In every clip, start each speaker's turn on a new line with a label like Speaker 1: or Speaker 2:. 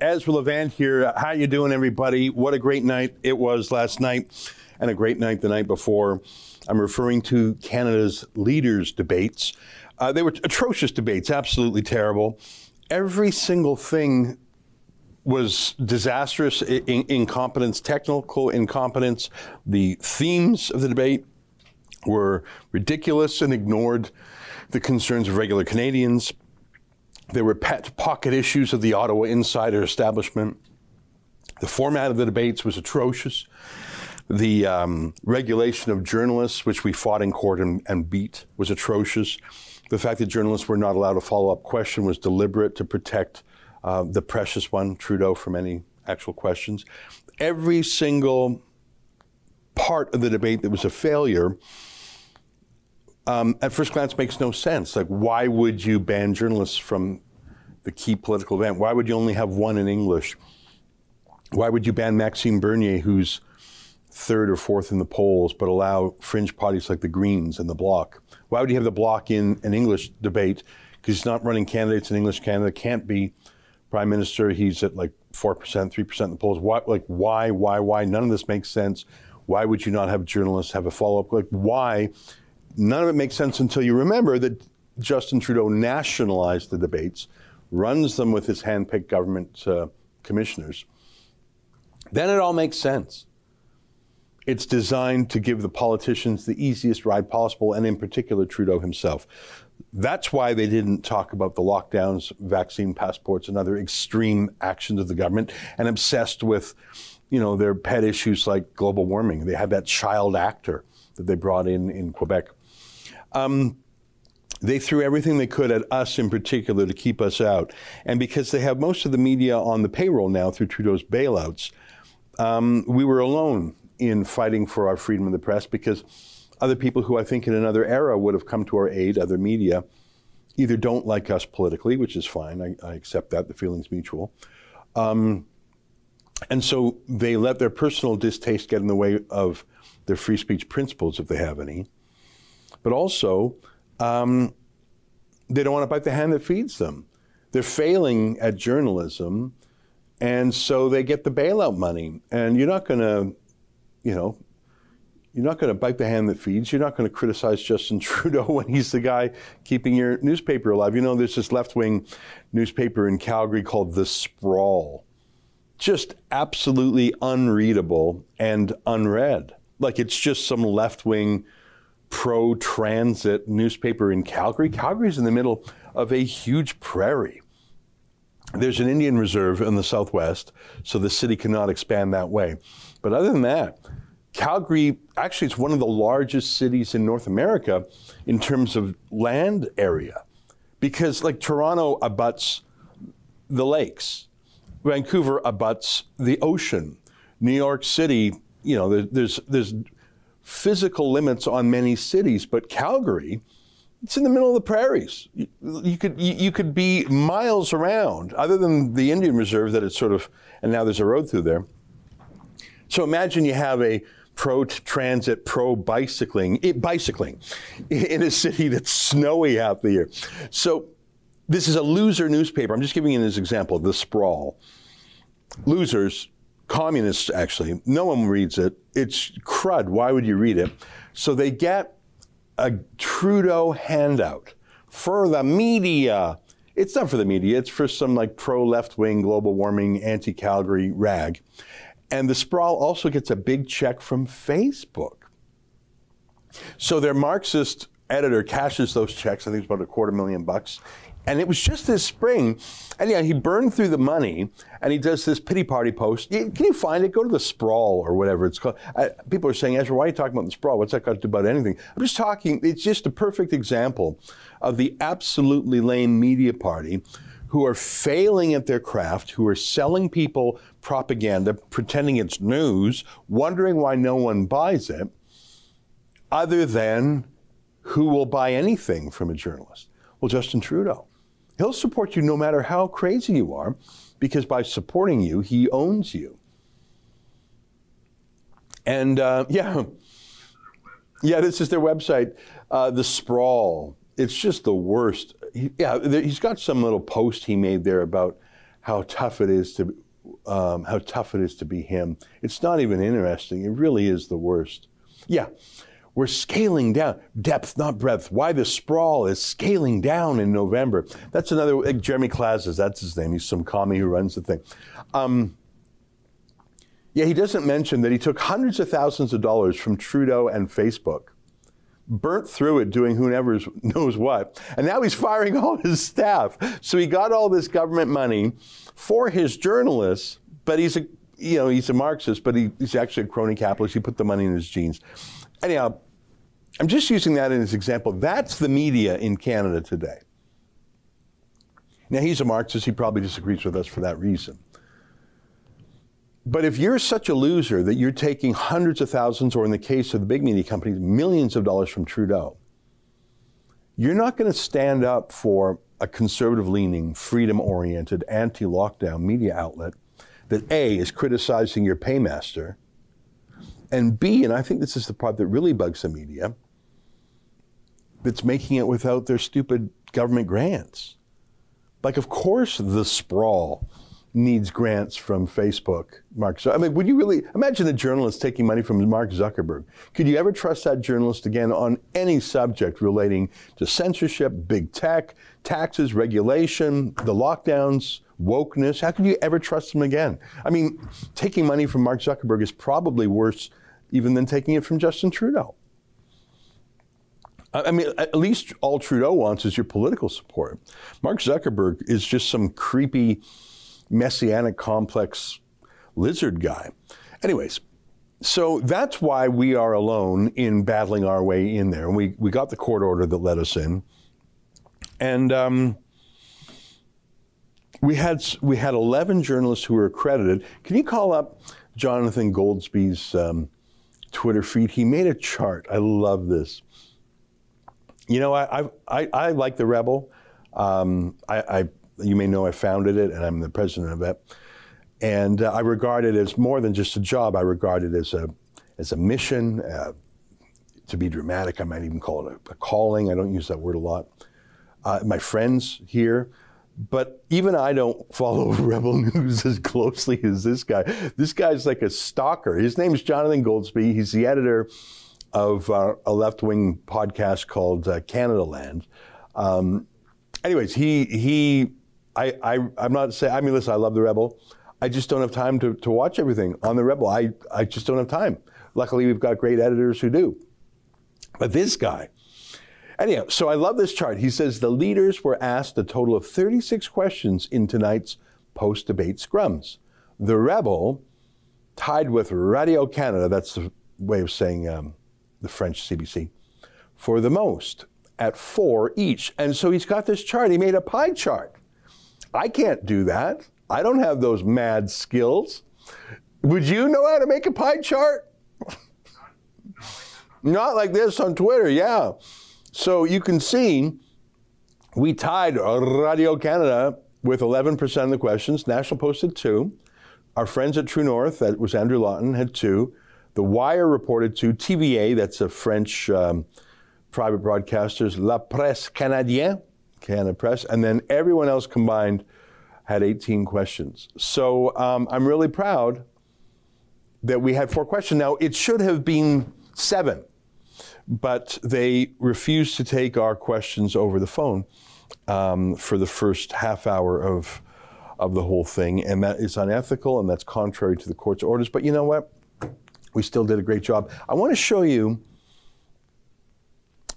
Speaker 1: Ezra Levant here. How you doing, everybody? What a great night it was last night, and a great night the night before. I'm referring to Canada's leaders' debates. Uh, they were atrocious debates, absolutely terrible. Every single thing was disastrous in- incompetence, technical incompetence. The themes of the debate were ridiculous and ignored the concerns of regular Canadians. There were pet pocket issues of the Ottawa insider establishment. The format of the debates was atrocious. The um, regulation of journalists, which we fought in court and, and beat, was atrocious. The fact that journalists were not allowed a follow up question was deliberate to protect uh, the precious one, Trudeau, from any actual questions. Every single part of the debate that was a failure um, at first glance makes no sense. Like, why would you ban journalists from the key political event? Why would you only have one in English? Why would you ban Maxime Bernier, who's third or fourth in the polls, but allow fringe parties like the Greens and the Bloc? Why would you have the Bloc in an English debate? Because he's not running candidates in English Canada, can't be prime minister. He's at like 4%, 3% in the polls. Why, like, why, why, why? None of this makes sense. Why would you not have journalists have a follow up? Like, why? None of it makes sense until you remember that Justin Trudeau nationalized the debates, runs them with his handpicked government uh, commissioners. Then it all makes sense. It's designed to give the politicians the easiest ride possible, and in particular, Trudeau himself. That's why they didn't talk about the lockdowns, vaccine passports, and other extreme actions of the government, and obsessed with, you know, their pet issues like global warming. They had that child actor that they brought in in Quebec. Um, they threw everything they could at us in particular to keep us out. And because they have most of the media on the payroll now through Trudeau's bailouts, um, we were alone in fighting for our freedom of the press because other people who I think in another era would have come to our aid, other media, either don't like us politically, which is fine, I, I accept that, the feeling's mutual. Um, and so they let their personal distaste get in the way of their free speech principles, if they have any but also um, they don't want to bite the hand that feeds them. They're failing at journalism, and so they get the bailout money. And you're not going to, you know, you're not going to bite the hand that feeds. You're not going to criticize Justin Trudeau when he's the guy keeping your newspaper alive. You know, there's this left wing newspaper in Calgary called The Sprawl. Just absolutely unreadable and unread. Like it's just some left wing pro transit newspaper in Calgary. Calgary is in the middle of a huge prairie. There's an Indian reserve in the southwest, so the city cannot expand that way. But other than that, Calgary actually is one of the largest cities in North America in terms of land area. Because like Toronto abuts the lakes. Vancouver abuts the ocean. New York City, you know, there's there's physical limits on many cities, but Calgary, it's in the middle of the prairies. You, you could you, you, could be miles around, other than the Indian Reserve that it's sort of, and now there's a road through there. So imagine you have a pro transit, pro bicycling, bicycling in a city that's snowy half the year. So this is a loser newspaper. I'm just giving you this example, the sprawl. Losers communists actually. No one reads it. It's crud. Why would you read it? So they get a Trudeau handout for the media. It's not for the media, it's for some like pro left wing, global warming, anti Calgary rag. And the sprawl also gets a big check from Facebook. So their Marxist editor cashes those checks, I think it's about a quarter million bucks, and it was just this spring. And yeah, he burned through the money and he does this pity party post. Can you find it? Go to the sprawl or whatever it's called. Uh, people are saying, Ezra, why are you talking about the sprawl? What's that got to do about anything? I'm just talking, it's just a perfect example of the absolutely lame media party who are failing at their craft, who are selling people propaganda, pretending it's news, wondering why no one buys it, other than who will buy anything from a journalist? Well, Justin Trudeau. He'll support you no matter how crazy you are, because by supporting you, he owns you. And uh, yeah, yeah, this is their website, uh, the sprawl. It's just the worst. He, yeah, he's got some little post he made there about how tough it is to um, how tough it is to be him. It's not even interesting. It really is the worst. Yeah, we're scaling down depth, not breadth. Why the sprawl is scaling down in November. That's another. Like Jeremy Klaszus, that's his name. He's some commie who runs the thing. Um, yeah, he doesn't mention that he took hundreds of thousands of dollars from Trudeau and Facebook burnt through it doing who never knows what. And now he's firing all his staff. So he got all this government money for his journalists, but he's a you know, he's a Marxist, but he, he's actually a crony capitalist. He put the money in his jeans. Anyhow, I'm just using that as an example. That's the media in Canada today. Now, he's a Marxist. He probably disagrees with us for that reason. But if you're such a loser that you're taking hundreds of thousands, or in the case of the big media companies, millions of dollars from Trudeau, you're not going to stand up for a conservative leaning, freedom oriented, anti lockdown media outlet that A is criticizing your paymaster, and B, and I think this is the part that really bugs the media, that's making it without their stupid government grants. Like, of course, the sprawl needs grants from Facebook, Mark. I mean, would you really imagine a journalist taking money from Mark Zuckerberg? Could you ever trust that journalist again on any subject relating to censorship, big tech, taxes, regulation, the lockdowns, wokeness? How could you ever trust them again? I mean, taking money from Mark Zuckerberg is probably worse even than taking it from Justin Trudeau. I mean, at least all Trudeau wants is your political support. Mark Zuckerberg is just some creepy messianic complex lizard guy. Anyways, so that's why we are alone in battling our way in there. We, we got the court order that let us in. And um, we had we had 11 journalists who were accredited. Can you call up Jonathan Goldsbie's um, Twitter feed? He made a chart. I love this. You know, I I, I like the Rebel. Um, I, I you may know I founded it and I'm the president of it. And uh, I regard it as more than just a job. I regard it as a, as a mission. Uh, to be dramatic, I might even call it a, a calling. I don't use that word a lot. Uh, my friends here, but even I don't follow Rebel News as closely as this guy. This guy's like a stalker. His name is Jonathan Goldsbie. He's the editor of a left wing podcast called uh, Canadaland. Um, anyways, he he I, I, I'm not saying, I mean, listen, I love The Rebel. I just don't have time to, to watch everything on The Rebel. I, I just don't have time. Luckily, we've got great editors who do. But this guy, anyhow, so I love this chart. He says the leaders were asked a total of 36 questions in tonight's post debate scrums. The Rebel tied with Radio Canada, that's the way of saying um, the French CBC, for the most at four each. And so he's got this chart. He made a pie chart. I can't do that. I don't have those mad skills. Would you know how to make a pie chart? Not like this on Twitter, yeah. So you can see we tied Radio Canada with 11% of the questions. National Post had two. Our friends at True North, that was Andrew Lawton, had two. The Wire reported to TVA, that's a French um, private broadcasters, La Presse Canadienne, Canada Press, and then everyone else combined had 18 questions. So um, I'm really proud that we had four questions. Now, it should have been seven, but they refused to take our questions over the phone um, for the first half hour of, of the whole thing. And that is unethical and that's contrary to the court's orders. But you know what? We still did a great job. I want to show you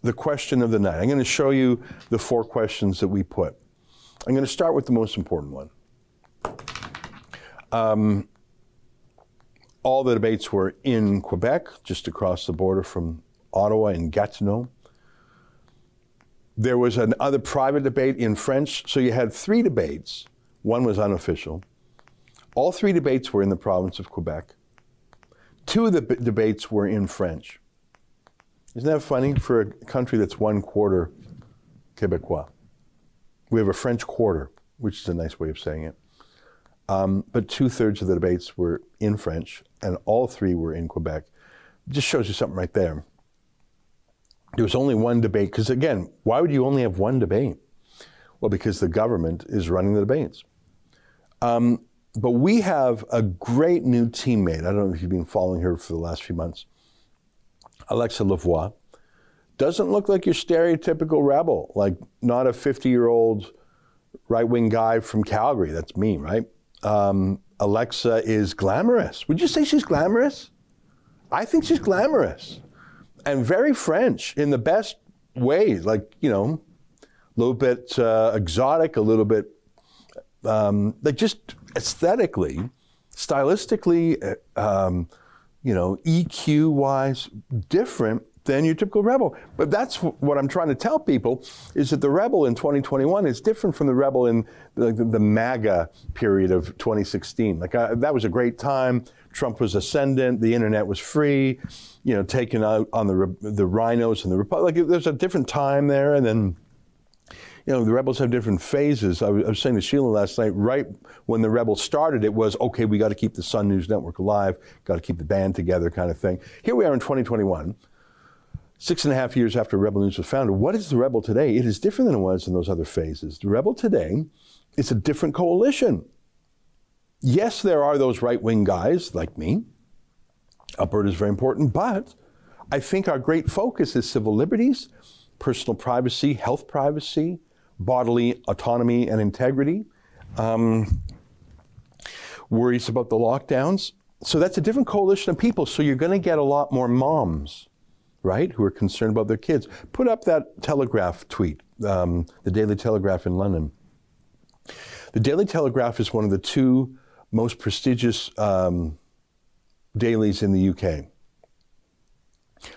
Speaker 1: the question of the night. I'm going to show you the four questions that we put. I'm going to start with the most important one. Um, all the debates were in Quebec, just across the border from Ottawa and Gatineau. There was another private debate in French, so you had three debates. One was unofficial. All three debates were in the province of Quebec. Two of the b- debates were in French. Isn't that funny for a country that's one quarter Quebecois? We have a French quarter, which is a nice way of saying it. Um, but two thirds of the debates were in French, and all three were in Quebec. Just shows you something right there. There was only one debate, because again, why would you only have one debate? Well, because the government is running the debates. Um, but we have a great new teammate. I don't know if you've been following her for the last few months. Alexa Lavoie doesn't look like your stereotypical rebel, like not a 50 year old right wing guy from Calgary. That's me, right? Um, Alexa is glamorous. Would you say she's glamorous? I think she's glamorous and very French in the best ways, like, you know, a little bit uh, exotic, a little bit um, like just aesthetically, stylistically, uh, um, you know, EQ wise, different than your typical rebel. But that's what I'm trying to tell people is that the rebel in 2021 is different from the rebel in the, the, the MAGA period of 2016. Like uh, that was a great time. Trump was ascendant. The internet was free. You know, taken out on the the RINOs and the Republic. Like, there's a different time there, and then you know, the rebels have different phases. I was, I was, saying to Sheila last night, right when the rebels started, it was, okay, we got to keep the Sun News Network alive, got to keep the band together kind of thing. Here we are in 2021, six and a half years after Rebel News was founded. What is the rebel today? It is different than it was in those other phases. The rebel today is a different coalition. Yes, there are those right wing guys like me. Alberta is very important, but I think our great focus is civil liberties, personal privacy, health privacy, bodily autonomy and integrity, um, worries about the lockdowns. So that's a different coalition of people. So you're going to get a lot more moms, right, who are concerned about their kids. Put up that Telegraph tweet, um, the Daily Telegraph in London. The Daily Telegraph is one of the two most prestigious um, dailies in the UK.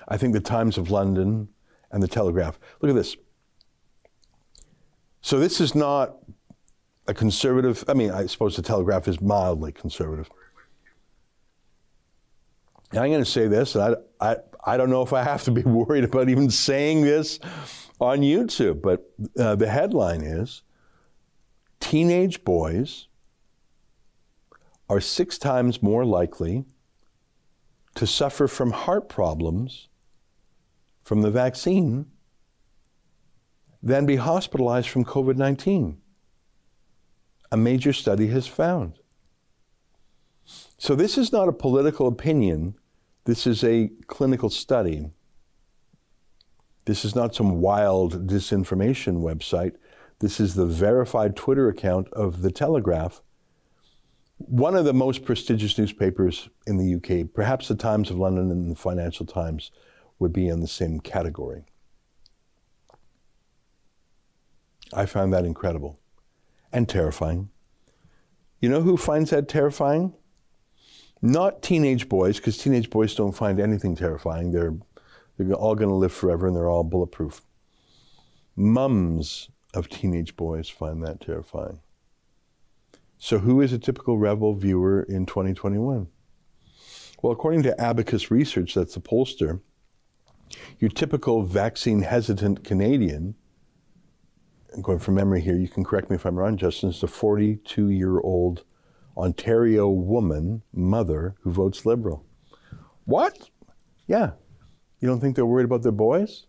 Speaker 1: I think the Times of London and the Telegraph. Look at this. So this is not a conservative. I mean, I suppose the Telegraph is mildly conservative. And I'm going to say this, and I, I, I don't know if I have to be worried about even saying this on YouTube, but uh, the headline is Teenage boys are six times more likely to suffer from heart problems from the vaccine than be hospitalized from COVID 19. A major study has found. So, this is not a political opinion, this is a clinical study. This is not some wild disinformation website. This is the verified Twitter account of The Telegraph, one of the most prestigious newspapers in the UK. Perhaps the Times of London and the Financial Times would be in the same category. I found that incredible and terrifying. You know who finds that terrifying? Not teenage boys, because teenage boys don't find anything terrifying. They're, they're all going to live forever and they're all bulletproof. Mums of teenage boys find that terrifying. So, who is a typical rebel viewer in 2021? Well, according to Abacus Research, that's the pollster, your typical vaccine hesitant Canadian going from memory here, you can correct me if I'm wrong, Justin, is a 42 year old Ontario woman, mother, who votes Liberal. What? Yeah. You don't think they're worried about their boys?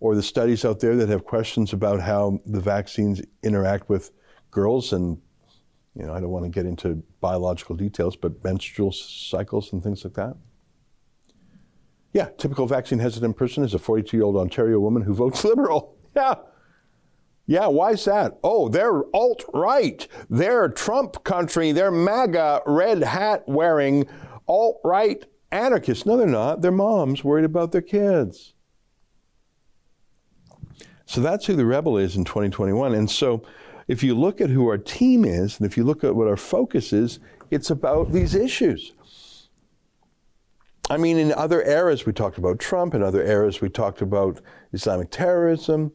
Speaker 1: Or the studies out there that have questions about how the vaccines interact with girls and, you know, I don't want to get into biological details, but menstrual cycles and things like that? Yeah, typical vaccine hesitant person is a 42 year old Ontario woman who votes Liberal. Yeah. Yeah, why is that? Oh, they're alt right. They're Trump country. They're MAGA red hat wearing alt right anarchists. No, they're not. They're moms worried about their kids. So that's who the rebel is in 2021. And so if you look at who our team is, and if you look at what our focus is, it's about these issues. I mean, in other eras, we talked about Trump. In other eras, we talked about Islamic terrorism.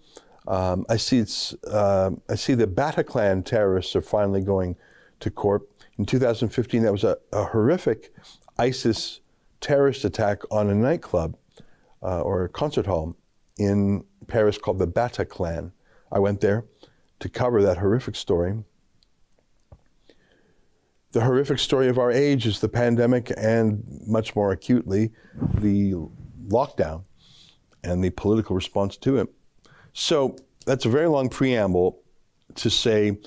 Speaker 1: Um, I see uh, I see the Bataclan terrorists are finally going to court. In 2015, that was a, a horrific ISIS terrorist attack on a nightclub uh, or a concert hall in Paris called the Bataclan. I went there to cover that horrific story. The horrific story of our age is the pandemic and much more acutely the lockdown and the political response to it. So that's a very long preamble to say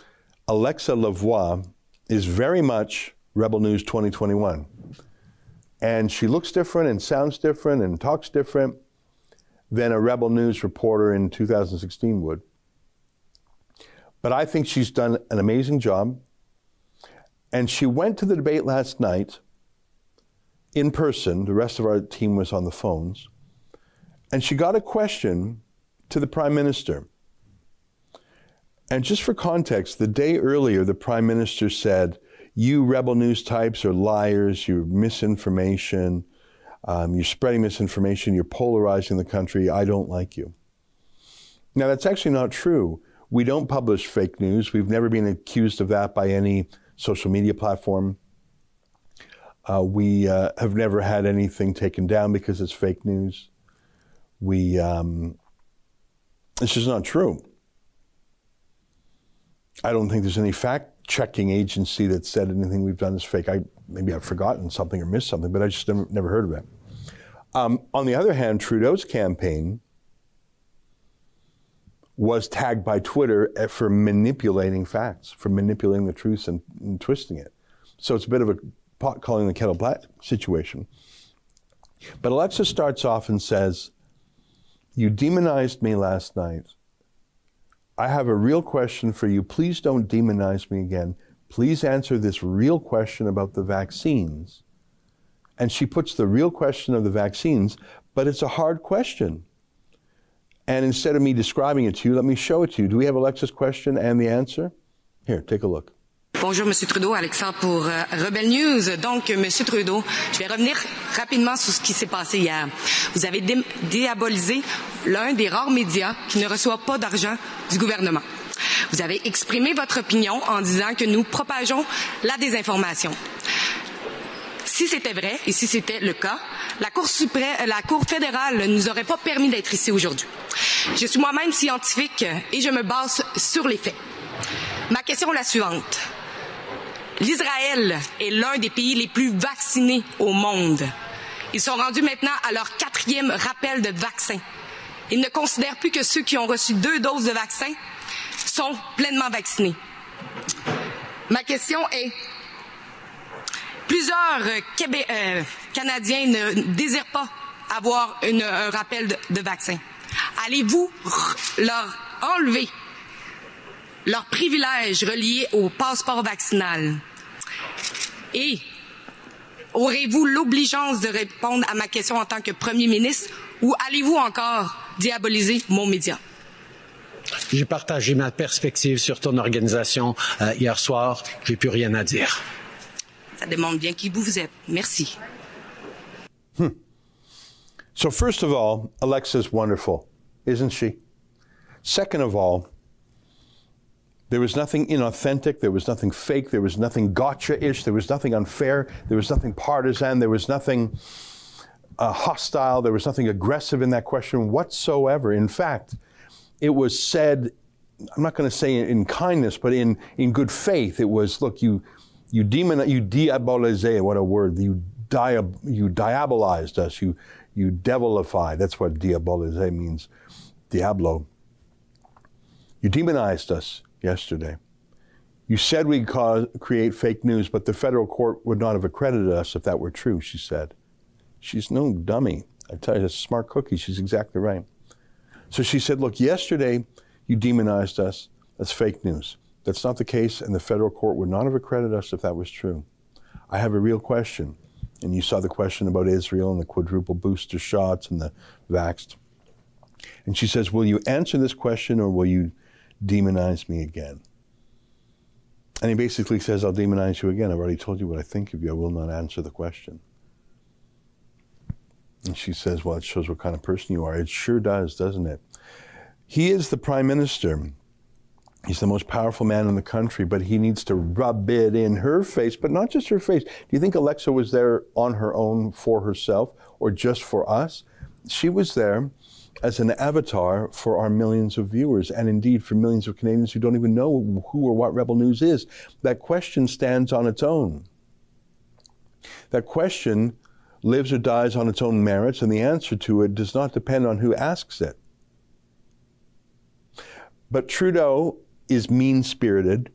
Speaker 1: Alexa Lavoie is very much Rebel News 2021. And she looks different and sounds different and talks different than a Rebel News reporter in 2016 would. But I think she's done an amazing job. And she went to the debate last night in person. The rest of our team was on the phones. And she got a question to the Prime Minister. And just for context, the day earlier, the Prime Minister said, You rebel news types are liars, you're misinformation, um, you're spreading misinformation, you're polarizing the country, I don't like you. Now, that's actually not true. We don't publish fake news. We've never been accused of that by any social media platform. Uh, we uh, have never had anything taken down because it's fake news. We, um, it's just not true. I don't think there's any fact checking agency that said anything we've done is fake. I maybe I've forgotten something or missed something, but I just never, heard of it. Um, on the other hand, Trudeau's campaign was tagged by Twitter for manipulating facts, for manipulating the truth and, and twisting it. So it's a bit of a pot calling the kettle black situation. But Alexa starts off and says, You demonized me last night. I have a real question for you. Please don't demonize me again. Please answer this real question about the vaccines. And she puts the real question of the vaccines, but it's a hard question. And instead of me describing it to you, let me show it to you. Do we have Alexa's question and the answer? Here, take a look.
Speaker 2: Bonjour, Monsieur Trudeau. Alexandre pour euh, Rebel News. Donc, Monsieur Trudeau, je vais revenir rapidement sur ce qui s'est passé hier. Vous avez diabolisé l'un des rares médias qui ne reçoit pas d'argent du gouvernement. Vous avez exprimé votre opinion en disant que nous propageons la désinformation. Si c'était vrai et si c'était le cas, la Cour, suprême, la Cour fédérale ne nous aurait pas permis d'être ici aujourd'hui. Je suis moi-même scientifique et je me base sur les faits. Ma question est la suivante. L'Israël est l'un des pays les plus vaccinés au monde. Ils sont rendus maintenant à leur quatrième rappel de vaccin. Ils ne considèrent plus que ceux qui ont reçu deux doses de vaccin sont pleinement vaccinés. Ma question est, plusieurs Québé euh, Canadiens ne désirent pas avoir un rappel de, de vaccin. Allez-vous leur enlever leurs privilèges reliés au passeport vaccinal? Et aurez-vous l'obligeance de répondre à ma question en tant que Premier ministre ou allez-vous encore diaboliser mon média?
Speaker 3: J'ai partagé ma perspective sur ton organisation euh, hier soir. J'ai plus rien à dire.
Speaker 2: Ça demande bien qui vous êtes. Merci.
Speaker 1: Hmm. So first of all, Alexa's wonderful, isn't she? Second of all, there was nothing inauthentic. There was nothing fake. There was nothing gotcha ish. There was nothing unfair. There was nothing partisan. There was nothing uh, hostile. There was nothing aggressive in that question whatsoever. In fact, it was said, I'm not going to say in kindness, but in, in good faith. It was, look, you, you demon, you diabolize, what a word. You, diab, you diabolized us. You, you devilified. That's what diabolize means. Diablo. You demonized us yesterday. You said we'd cause, create fake news, but the federal court would not have accredited us if that were true, she said. She's no dummy. I tell you, that's a smart cookie. She's exactly right. So she said, Look, yesterday you demonized us. That's fake news. That's not the case, and the federal court would not have accredited us if that was true. I have a real question. And you saw the question about Israel and the quadruple booster shots and the vaxxed. And she says, Will you answer this question or will you demonize me again? And he basically says, I'll demonize you again. I've already told you what I think of you. I will not answer the question. And she says, Well, it shows what kind of person you are. It sure does, doesn't it? He is the prime minister. He's the most powerful man in the country, but he needs to rub it in her face, but not just her face. Do you think Alexa was there on her own for herself or just for us? She was there as an avatar for our millions of viewers and indeed for millions of Canadians who don't even know who or what Rebel News is. That question stands on its own. That question lives or dies on its own merits, and the answer to it does not depend on who asks it. But Trudeau is mean spirited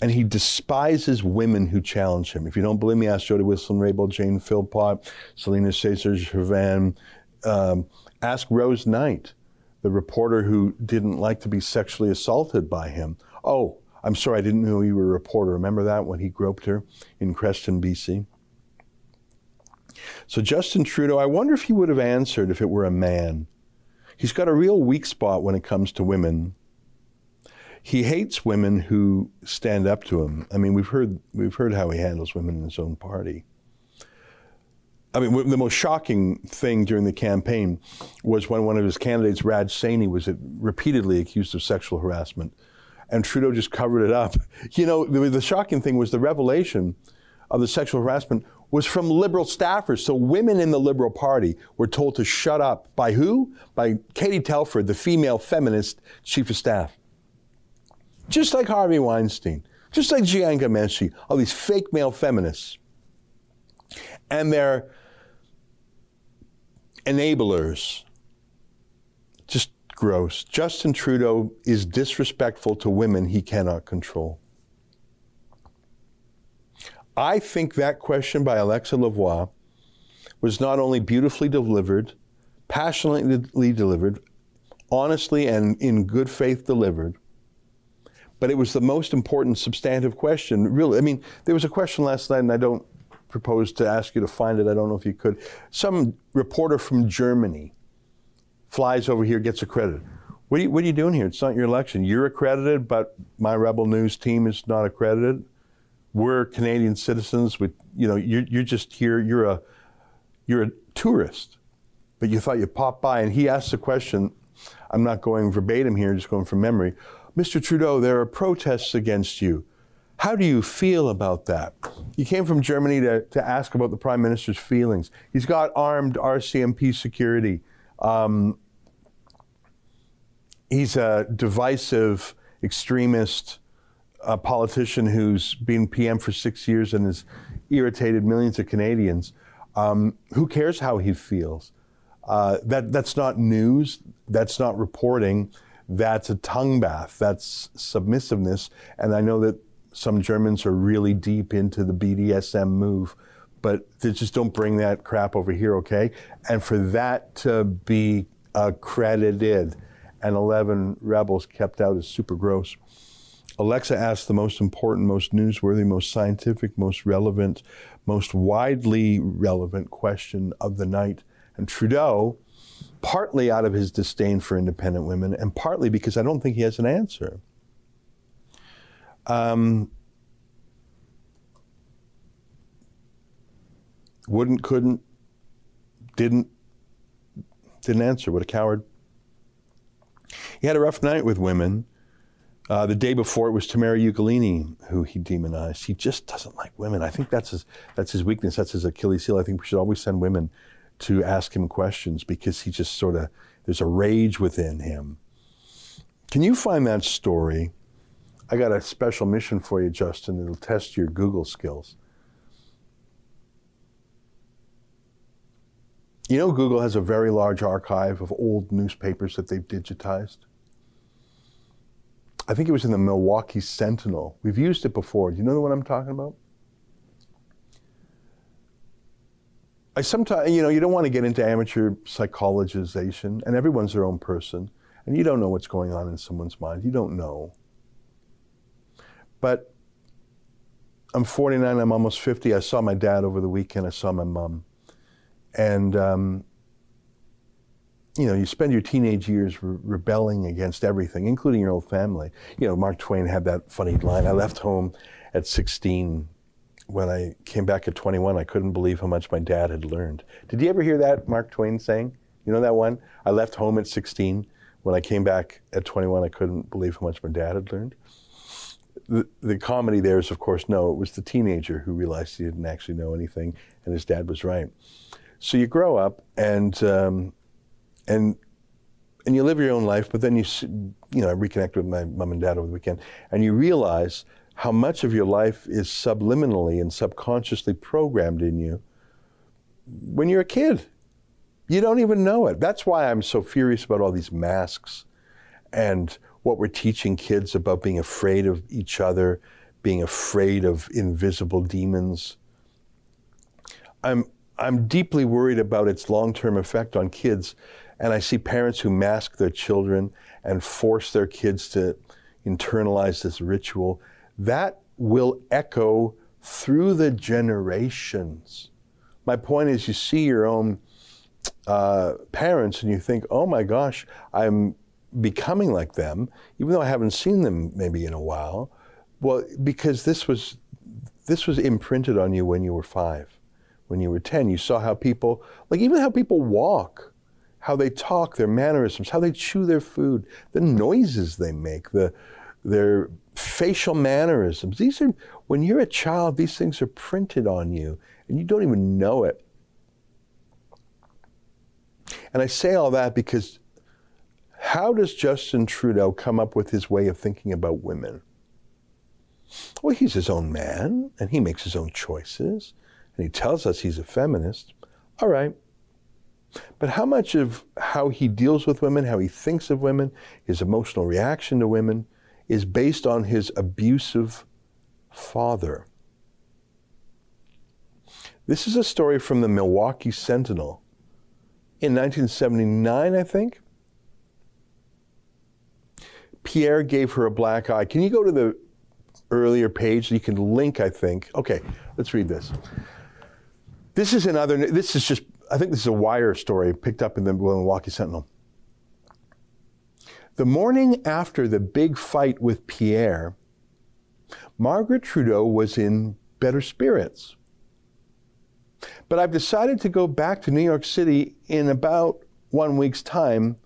Speaker 1: and he despises women who challenge him. If you don't believe me, ask Jody Wilson-Raybould, Jane Philpott, Celina Caesar-Chavannes. Um, ask Rose Knight, the reporter who didn't like to be sexually assaulted by him. Oh, I'm sorry, I didn't know you were a reporter. Remember that when he groped her in Creston, BC? So Justin Trudeau, I wonder if he would have answered if it were a man. He's got a real weak spot when it comes to women. He hates women who stand up to him. I mean, we've heard we've heard how he handles women in his own party. I mean, the most shocking thing during the campaign was when one of his candidates, Raj Saini, was repeatedly accused of sexual harassment, and Trudeau just covered it up. You know, the, the shocking thing was the revelation of the sexual harassment was from liberal staffers. So women in the Liberal Party were told to shut up. By who? By Katie Telford, the female feminist chief of staff. Just like Harvey Weinstein, just like Jian Ghomeshi, all these fake male feminists. And their enablers. Just gross. Justin Trudeau is disrespectful to women he cannot control. I think that question by Alexa Lavoie was not only beautifully delivered, passionately delivered, honestly and in good faith delivered, but it was the most important substantive question. Really, I mean, there was a question last night, and I don't propose to ask you to find it. I don't know if you could. Some reporter from Germany flies over here, gets accredited. What are, you, what are you doing here? It's not your election. You're accredited, but my Rebel News team is not accredited we're Canadian citizens. With you know, you're, you're just here. You're a you're a tourist, but you thought you'd pop by. And he asked the question. I'm not going verbatim here, just going from memory. Mr. Trudeau, there are protests against you. How do you feel about that? You came from Germany to, to ask about the Prime Minister's feelings. He's got armed RCMP security. Um, he's a divisive extremist a politician who's been PM for six years and has irritated millions of Canadians. Um, who cares how he feels? Uh, that that's not news. That's not reporting. That's a tongue bath. That's submissiveness. And I know that some Germans are really deep into the BDSM move, but they just don't bring that crap over here, okay? And for that to be uh, accredited and 11 rebels kept out is super gross. Alexa asked the most important, most newsworthy, most scientific, most relevant, most widely relevant question of the night. And Trudeau, partly out of his disdain for independent women, and partly because I don't think he has an answer. Um, wouldn't, couldn't, didn't, didn't answer. What a coward. He had a rough night with women. Uh, the day before, it was Tamara Ugolini who he demonized. He just doesn't like women. I think that's his, that's his weakness. That's his Achilles heel. I think we should always send women to ask him questions because he just sort of, there's a rage within him. Can you find that story? I got a special mission for you, Justin. It'll test your Google skills. You know, Google has a very large archive of old newspapers that they've digitized. I think it was in the Milwaukee Sentinel. We've used it before. Do you know what I'm talking about? I sometimes, you know, you don't want to get into amateur psychologization, and everyone's their own person, and you don't know what's going on in someone's mind. You don't know. But I'm 49, I'm almost 50. I saw my dad over the weekend, I saw my mom. And um, you know, you spend your teenage years re- rebelling against everything, including your own family. You know, Mark Twain had that funny line I left home at 16. When I came back at 21, I couldn't believe how much my dad had learned. Did you ever hear that Mark Twain saying? You know that one? I left home at 16. When I came back at 21, I couldn't believe how much my dad had learned. The, comedy there is, of course, no, it was the teenager who realized he didn't actually know anything, and his dad was right. So you grow up, and um, and and you live your own life, but then you you know I reconnect with my mom and dad over the weekend, and you realize how much of your life is subliminally and subconsciously programmed in you when you're a kid. You don't even know it. That's why I'm so furious about all these masks and what we're teaching kids about being afraid of each other, being afraid of invisible demons. I'm, I'm deeply worried about its long term effect on kids. And I see parents who mask their children and force their kids to internalize this ritual. That will echo through the generations. My point is, you see your own uh, parents and you think, oh my gosh, I'm becoming like them, even though I haven't seen them maybe in a while. Well, because this was this was imprinted on you when you were five, when you were ten. You saw how people, like even how people walk, how they talk, their mannerisms, how they chew their food, the noises they make, the their facial mannerisms. These are when you're a child, these things are printed on you, and you don't even know it. And I say all that because how does Justin Trudeau come up with his way of thinking about women? Well, he's his own man and he makes his own choices and he tells us he's a feminist. All right. But how much of how he deals with women, how he thinks of women, his emotional reaction to women is based on his abusive father? This is a story from the Milwaukee Sentinel in 1979, I think. Pierre gave her a black eye. Can you go to the earlier page? You can link, I think. Okay, let's read this. This is another, this is just, I think this is a wire story picked up in the Milwaukee Sentinel. The morning after the big fight with Pierre, Margaret Trudeau was in better spirits. But I've decided to go back to New York City in about one week's time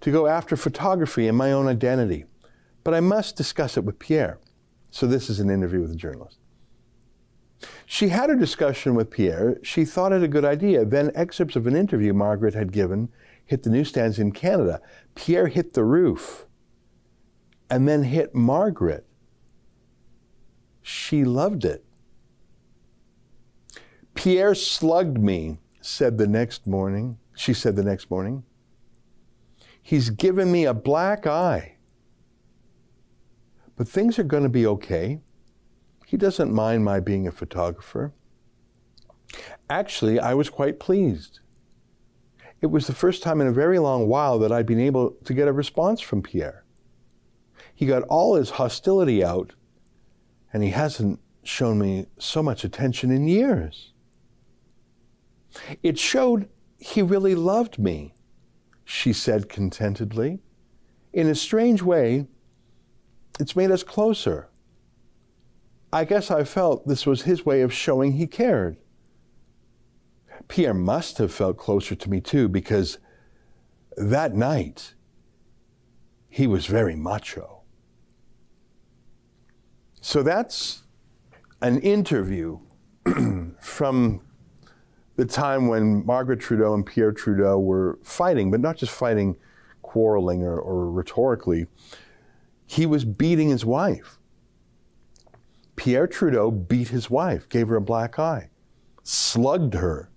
Speaker 1: to go after photography and my own identity. But I must discuss it with Pierre. So this is an interview with a journalist. She had a discussion with Pierre. She thought it a good idea. Then excerpts of an interview Margaret had given hit the newsstands in Canada. Pierre hit the roof and then hit Margaret. She loved it. Pierre slugged me, said the next morning. She said the next morning. He's given me a black eye. But things are going to be okay. He doesn't mind my being a photographer. Actually, I was quite pleased. It was the first time in a very long while that I'd been able to get a response from Pierre. He got all his hostility out, and he hasn't shown me so much attention in years. It showed he really loved me she said contentedly. In a strange way, it's made us closer. I guess I felt this was his way of showing he cared. Pierre must have felt closer to me too, because that night he was very macho. So that's an interview from the time when Margaret Trudeau and Pierre Trudeau were fighting, but not just fighting, quarreling or, or rhetorically. He was beating his wife. Pierre Trudeau beat his wife, gave her a black eye, slugged her.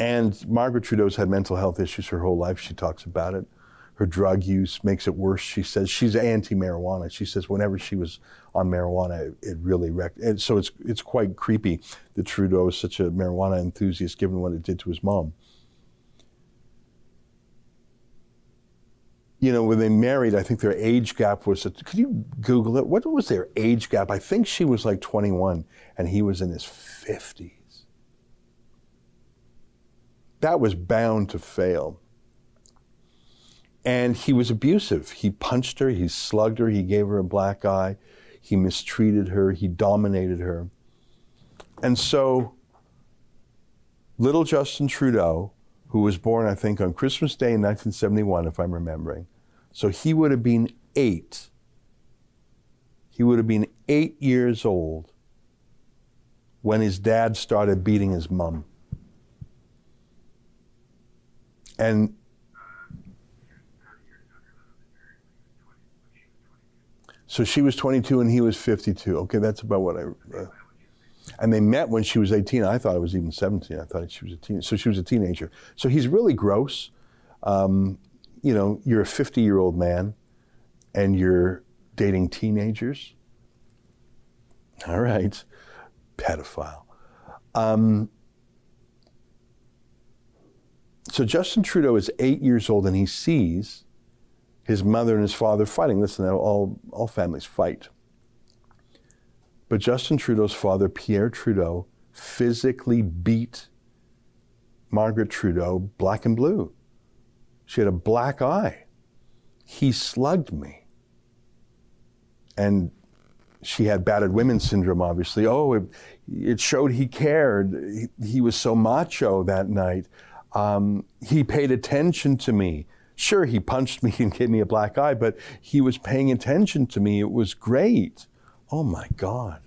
Speaker 1: And Margaret Trudeau's had mental health issues her whole life. She talks about it her drug use makes it worse. She says she's anti-marijuana. She says whenever she was on marijuana, it really wrecked. And so it's it's quite creepy that Trudeau is such a marijuana enthusiast, given what it did to his mom. You know, when they married, I think their age gap was. Could you Google it? What was their age gap? I think she was like 21 and he was in his 50s. That was bound to fail. And he was abusive. He punched her, he slugged her, he gave her a black eye, he mistreated her, he dominated her. And so, little Justin Trudeau, who was born, I think, on Christmas Day in 1971, if I'm remembering, so he would have been eight. He would have been eight years old when his dad started beating his mom. And So she was 22 and he was 52. Okay, that's about what I. Uh, and they met when she was 18. I thought it was even 17. I thought she was a teen. So she was a teenager. So he's really gross. Um, you know, you're a 50 year old man and you're dating teenagers. All right, pedophile. Um, so Justin Trudeau is eight years old and he sees his mother and his father fighting. Listen, all, all families fight. But Justin Trudeau's father, Pierre Trudeau, physically beat Margaret Trudeau black and blue. She had a black eye. He slugged me. And she had battered women syndrome, obviously. Oh, it, it showed he cared. He, he, was so macho that night. Um, he paid attention to me. Sure, he punched me and gave me a black eye, but he was paying attention to me. It was great. Oh my God.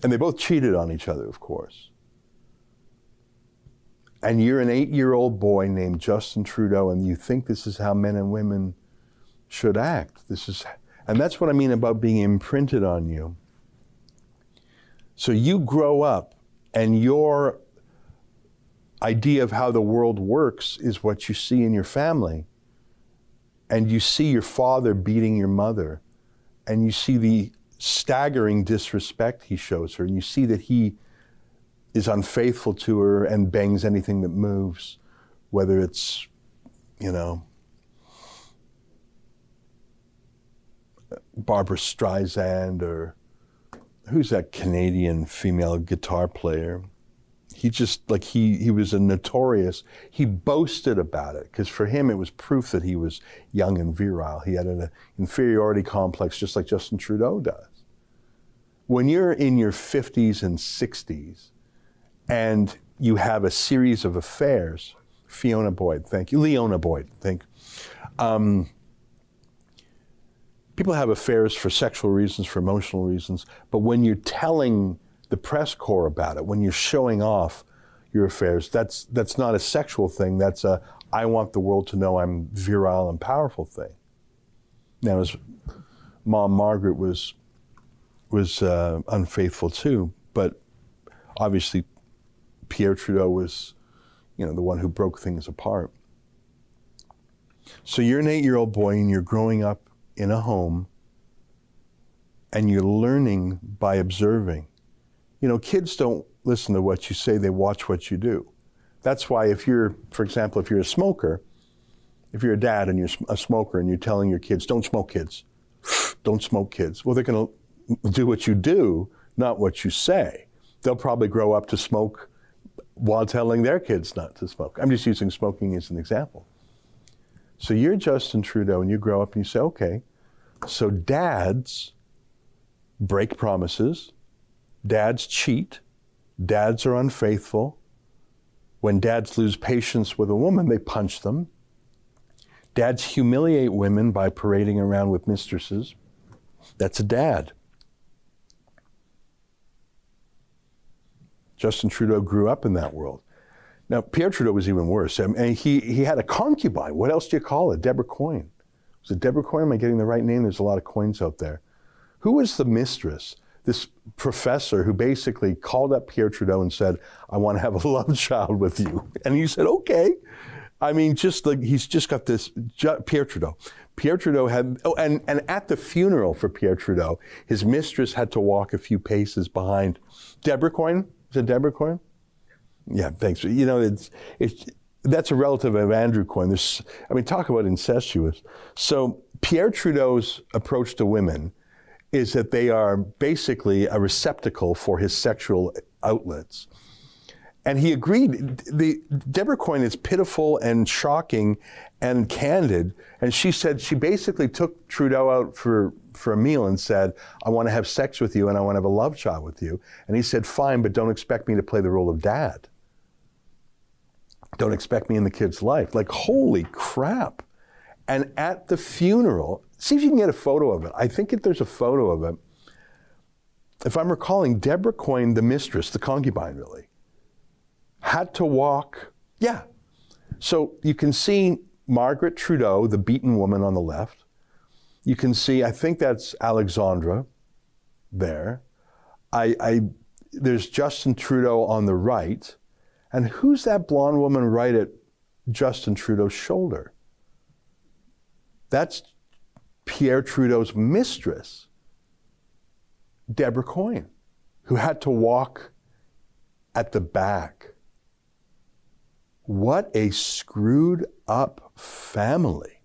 Speaker 1: And they both cheated on each other, of course. And you're an eight year old boy named Justin Trudeau, and you think this is how men and women should act. This is, and that's what I mean about being imprinted on you. So you grow up, and your idea of how the world works is what you see in your family. And you see your father beating your mother, and you see the staggering disrespect he shows her, and you see that he is unfaithful to her and bangs anything that moves, whether it's, you know, Barbra Streisand or who's that Canadian female guitar player? He just like he he was a notorious. He boasted about it because for him it was proof that he was young and virile. He had an inferiority complex, just like Justin Trudeau does. When you're in your 50s and 60s, and you have a series of affairs. Fiona Boyd, thank you. Liona Boyd, thank. Um, people have affairs for sexual reasons, for emotional reasons, but when you're telling the press corps about it, when you're showing off your affairs, that's that's not a sexual thing. That's a I want the world to know I'm virile and powerful thing. Now, his mom Margaret was was uh, unfaithful too, but obviously Pierre Trudeau was, you know, the one who broke things apart. So you're an eight year old boy and you're growing up in a home and you're learning by observing. You know, kids don't listen to what you say, they watch what you do. That's why if you're, for example, if you're a smoker, if you're a dad and you're a smoker and you're telling your kids, don't smoke kids, don't smoke kids, well, they're going to do what you do, not what you say. They'll probably grow up to smoke while telling their kids not to smoke. I'm just using smoking as an example. So you're Justin Trudeau and you grow up and you say, okay, so dads break promises, dads cheat, dads are unfaithful. When dads lose patience with a woman, they punch them. Dads humiliate women by parading around with mistresses. That's a dad. Justin Trudeau grew up in that world. Now, Pierre Trudeau was even worse. I mean, he, he had a concubine. What else do you call it? Deborah Coyne. Was it Deborah Coyne? Am I getting the right name? There's a lot of Coynes out there. Who was the mistress? This professor who basically called up Pierre Trudeau and said, I want to have a love child with you. And he said, okay. I mean, just like he's just got this, Pierre Trudeau. Pierre Trudeau had, oh, and, and at the funeral for Pierre Trudeau, his mistress had to walk a few paces behind Deborah Coyne. Is it Deborah Coyne? Yeah, thanks. You know, it's, it's, that's a relative of Andrew Coyne. There's, I mean, talk about incestuous. So Pierre Trudeau's approach to women is that they are basically a receptacle for his sexual outlets. And he agreed. The Deborah Coyne is pitiful and shocking and candid. And she said she basically took Trudeau out for for a meal and said, I want to have sex with you and I want to have a love child with you. And he said, Fine, but don't expect me to play the role of dad. Don't expect me in the kid's life. Like, holy crap. And at the funeral, see if you can get a photo of it. I think if there's a photo of it, if I'm recalling, Deborah Coyne, the mistress, the concubine really, had to walk. Yeah. So you can see Margaret Trudeau, the beaten woman on the left, you can see, I think that's Alexandra there. I, I, there's Justin Trudeau on the right. And who's that blonde woman right at Justin Trudeau's shoulder? That's Pierre Trudeau's mistress, Deborah Coyne, who had to walk at the back. What a screwed up family.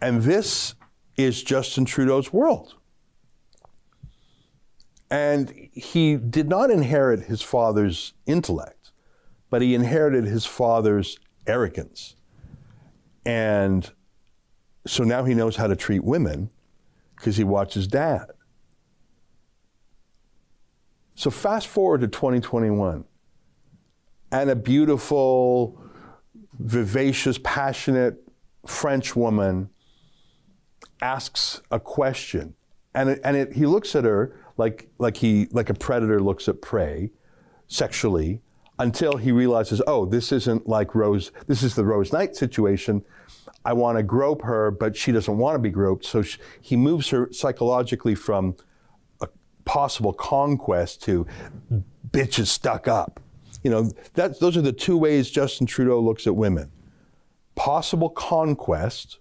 Speaker 1: And this is Justin Trudeau's world. And he did not inherit his father's intellect, but he inherited his father's arrogance. And so now he knows how to treat women because he watches dad. So fast forward to 2021, and a beautiful, vivacious, passionate French woman asks a question, and it, and it, he looks at her like like he like a predator looks at prey, sexually, until he realizes, oh, this isn't like Rose. This is the Rose Knight situation. I want to grope her, but she doesn't want to be groped. So she, he moves her psychologically from a possible conquest to bitches stuck up. You know, that, those are the two ways Justin Trudeau looks at women. Possible conquest.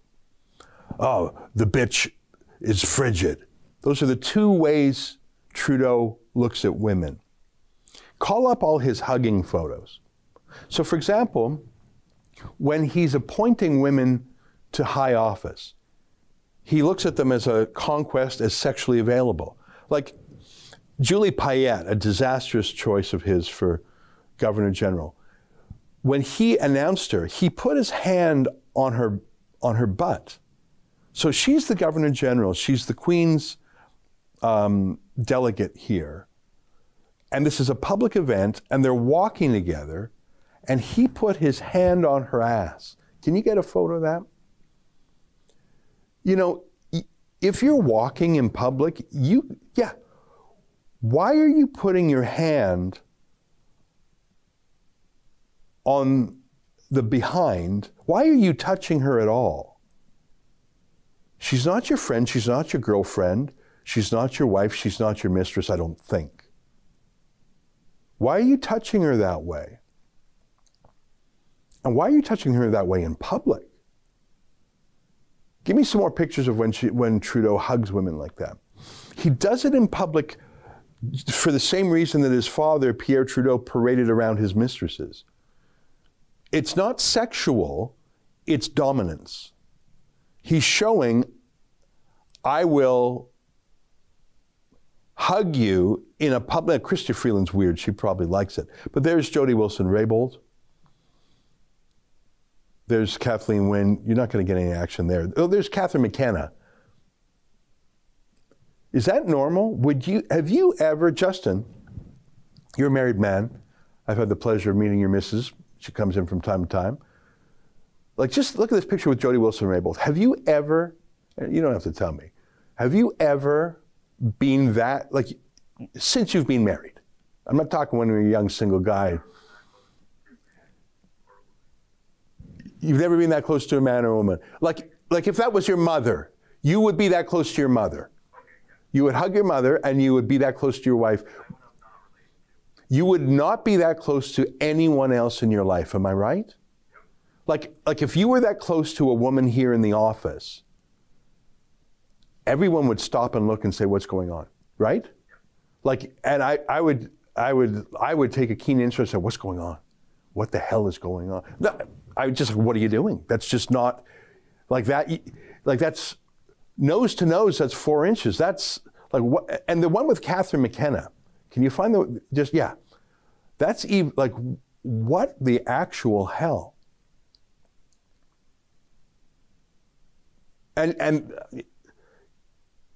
Speaker 1: Oh, the bitch is frigid. Those are the two ways Trudeau looks at women. Call up all his hugging photos. So, for example, when he's appointing women to high office, he looks at them as a conquest, as sexually available. Like Julie Payette, a disastrous choice of his for governor general. When he announced her, he put his hand on her on her butt. So she's the governor general. She's the queen's um, delegate here. And this is a public event, and they're walking together, and he put his hand on her ass. Can you get a photo of that? You know, if you're walking in public, you, yeah, why are you putting your hand on the behind? Why are you touching her at all? She's not your friend, she's not your girlfriend. She's not your wife. She's not your mistress, I don't think. Why are you touching her that way? And why are you touching her that way in public? Give me some more pictures of when, she, when Trudeau hugs women like that. He does it in public for the same reason that his father, Pierre Trudeau, paraded around his mistresses. It's not sexual, it's dominance. He's showing, I will hug you in a public. Chrystia Freeland's weird. She probably likes it. But there's Jody Wilson-Raybould. There's Kathleen Wynne. You're not going to get any action there. Oh, there's Catherine McKenna. Is that normal? Would you have you ever, Justin? You're a married man. I've had the pleasure of meeting your missus. She comes in from time to time. Like, just look at this picture with Jody Wilson-Raybould. Have you ever? You don't have to tell me. Have you ever been that like since you've been married? I'm not talking when you're a young single guy. You've never been that close to a man or a woman. Like, like if that was your mother, you would be that close to your mother. You would hug your mother and you would be that close to your wife. You would not be that close to anyone else in your life. Am I right? Like, like if you were that close to a woman here in the office, everyone would stop and look and say, "What's going on?" Right? Like, and I, I would, I would, I would take a keen interest in what's going on. What the hell is going on? No, I just, what are you doing? That's just not like that. Like that's nose to nose. That's four inches. That's like what? And the one with Catherine McKenna. Can you find the just yeah? That's even like what the actual hell? And and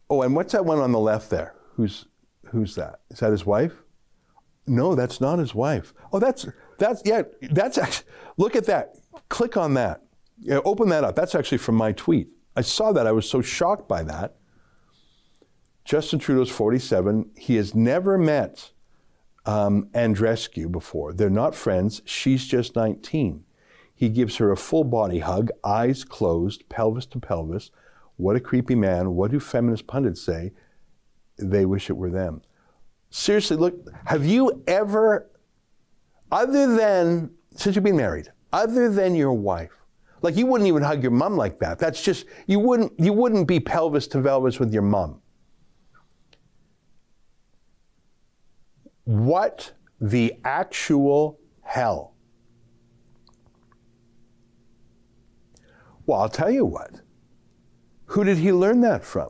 Speaker 1: Oh, and what's that one on the left there? Who's who's that? Is that his wife? No, that's not his wife. Oh, that's that's yeah, that's actually look at that. Click on that. Open that up. That's actually from my tweet. I saw that. I was so shocked by that. Justin Trudeau's 47. He has never met um, Andreescu before. They're not friends. She's just 19. He gives her a full body hug, eyes closed, pelvis to pelvis. What a creepy man. What do feminist pundits say? They wish it were them. Seriously, look, have you ever, other than, since you've been married, other than your wife, Like you wouldn't even hug your mom like that. That's just you wouldn't you wouldn't be pelvis to pelvis with your mom. What the actual hell? Well, I'll tell you what. Who did he learn that from?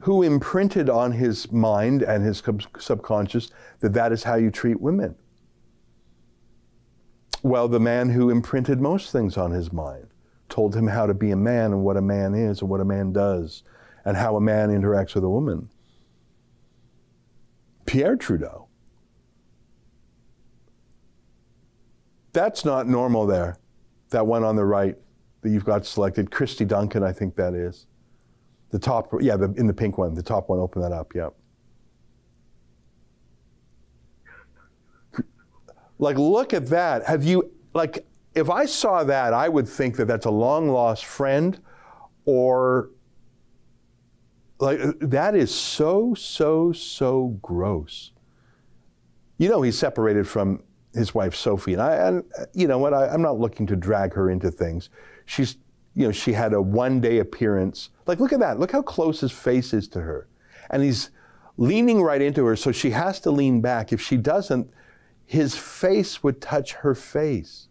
Speaker 1: Who imprinted on his mind and his subconscious that that is how you treat women? Well, the man who imprinted most things on his mind told him how to be a man and what a man is and what a man does and how a man interacts with a woman. Pierre Trudeau. That's not normal there. That one on the right that you've got selected. Kirsty Duncan, I think that is. The top, yeah, the, in the pink one, the top one, open that up, yep. Like, look at that. Have you, like, if I saw that, I would think that that's a long lost friend or, like, that is so, so, so gross. You know, he's separated from his wife, Sophie. And I, and, you know what, I, I'm not looking to drag her into things. She's, you know, she had a one day appearance. Like, look at that. Look how close his face is to her. And he's leaning right into her, so she has to lean back. If she doesn't, his face would touch her face.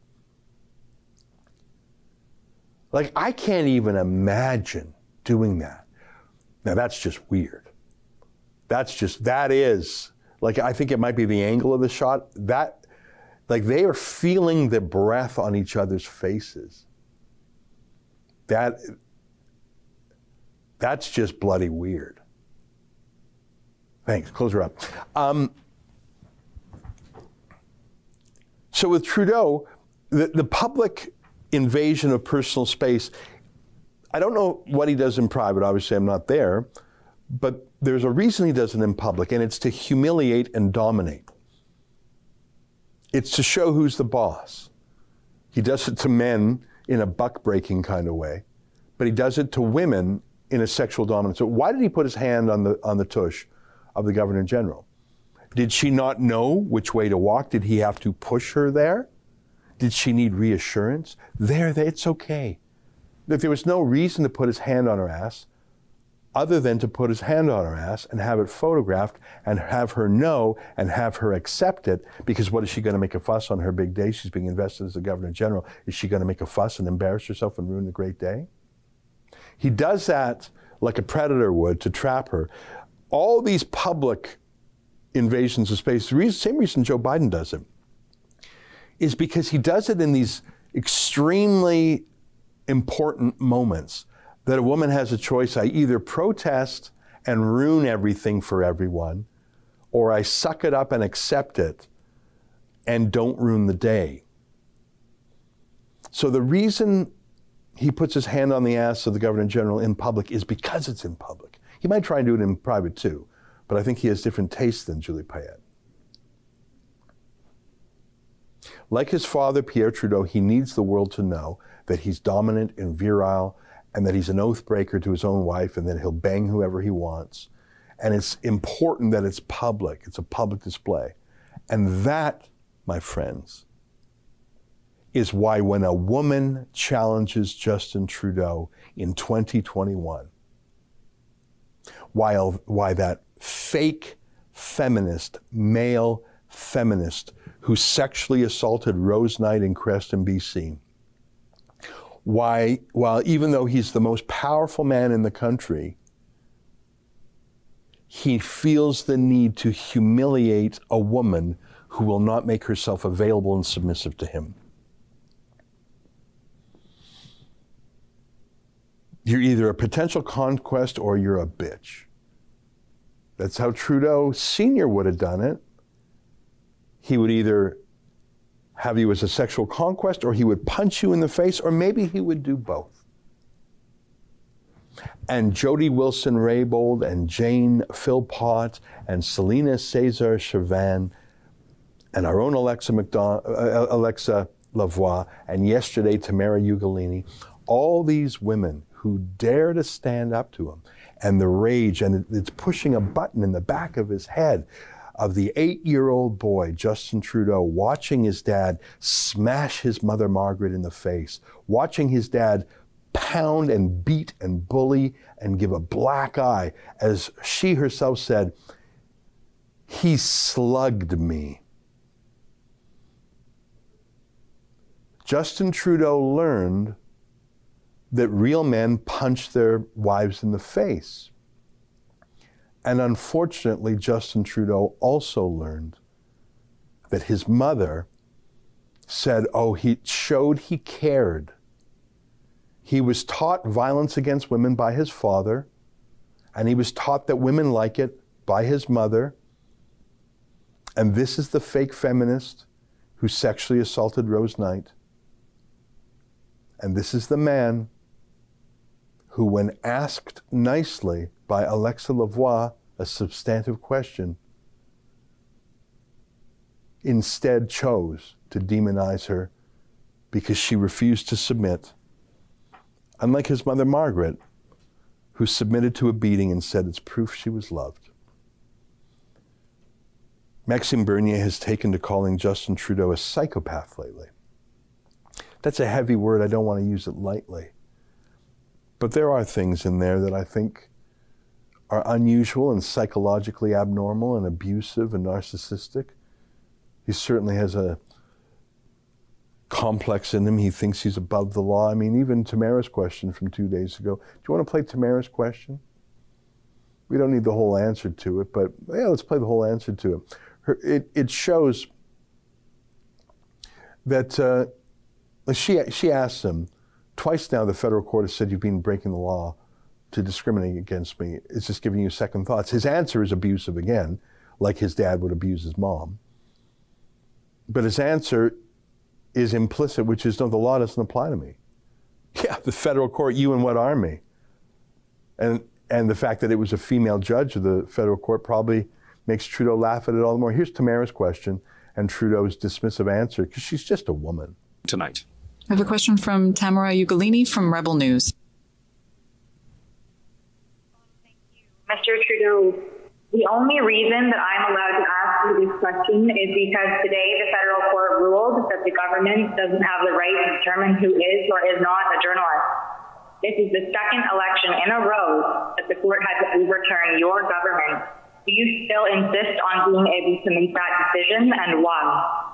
Speaker 1: Like, I can't even imagine doing that. Now, that's just weird. That's just, that is, like, I think it might be the angle of the shot. That, like, they are feeling the breath on each other's faces. That, that's just bloody weird. Thanks. Close her up. Um, So with Trudeau, the, the public invasion of personal space, I don't know what he does in private. Obviously, I'm not there. But there's a reason he does it in public, and it's to humiliate and dominate. It's to show who's the boss. He does it to men in a buck breaking kind of way, but he does it to women in a sexual dominance. So why did he put his hand on the on the tush of the governor general? Did she not know which way to walk? Did he have to push her there? Did she need reassurance? There, it's okay. If there was no reason to put his hand on her ass, other than to put his hand on her ass and have it photographed and have her know and have her accept it, because what is she going to make a fuss on her big day? She's being invested as the governor general. Is she going to make a fuss and embarrass herself and ruin the great day? He does that like a predator would to trap her. All these public invasions of space, the reason, same reason Joe Biden does it, is because he does it in these extremely important moments that a woman has a choice. I either protest and ruin everything for everyone, or I suck it up and accept it and don't ruin the day. So the reason he puts his hand on the ass of the governor general in public is because it's in public. He might try and do it in private too but I think he has different tastes than Julie Payette. Like his father, Pierre Trudeau, he needs the world to know that he's dominant and virile and that he's an oath breaker to his own wife and that he'll bang whoever he wants. And it's important that it's public, it's a public display. And that, my friends, is why when a woman challenges Justin Trudeau in 2021, while, why that fake feminist, male feminist, who sexually assaulted Rose Knight in Creston, BC. Why, while even though he's the most powerful man in the country, he feels the need to humiliate a woman who will not make herself available and submissive to him. You're either a potential conquest or you're a bitch. That's how Trudeau Sr. would have done it. He would either have you as a sexual conquest or he would punch you in the face, or maybe he would do both. And Jody Wilson Raybould and Jane Philpott and Celina Caesar-Chavannes and our own Alexa, McDon- uh, Alexa Lavoie and yesterday Tamara Ugolini, all these women who dare to stand up to him and the rage, and it's pushing a button in the back of his head. of the eight year old boy, Justin Trudeau, watching his dad smash his mother, Margaret, in the face, watching his dad pound and beat and bully and give a black eye, as she herself said, he slugged me. Justin Trudeau learned that real men punch their wives in the face. And unfortunately, Justin Trudeau also learned that his mother said, oh, he showed he cared. He was taught violence against women by his father, and he was taught that women like it by his mother. And this is the fake feminist who sexually assaulted Rose Knight. And this is the man who, when asked nicely by Alexa Lavoie a substantive question, instead chose to demonize her because she refused to submit. Unlike his mother Margaret, who submitted to a beating and said it's proof she was loved. Maxime Bernier has taken to calling Justin Trudeau a psychopath lately. That's a heavy word. I don't want to use it lightly. But there are things in there that I think are unusual and psychologically abnormal and abusive and narcissistic. He certainly has a complex in him. He thinks he's above the law. I mean, even Tamara's question from two days ago. Do you want to play Tamara's question? We don't need the whole answer to it, but yeah, let's play the whole answer to it. Her, it, it shows that uh, she, she asks him, twice now the federal court has said you've been breaking the law to discriminate against me. It's just giving you second thoughts. His answer is abusive again, like his dad would abuse his mom. But his answer is implicit, which is no, the law doesn't apply to me. Yeah, the federal court, you and what army? And, and the fact that it was a female judge of the federal court probably makes Trudeau laugh at it all the more. Here's Tamara's question and Trudeau's dismissive answer, because she's just a woman.
Speaker 4: Tonight.
Speaker 5: I have a question from Tamara Ugolini from Rebel News.
Speaker 6: Mr. Trudeau, the only reason that I'm allowed to ask you this question is because today the federal court ruled that the government doesn't have the right to determine who is or is not a journalist. This is the second election in a row that the court had to overturn your government. Do you still insist on being able to make that decision and why?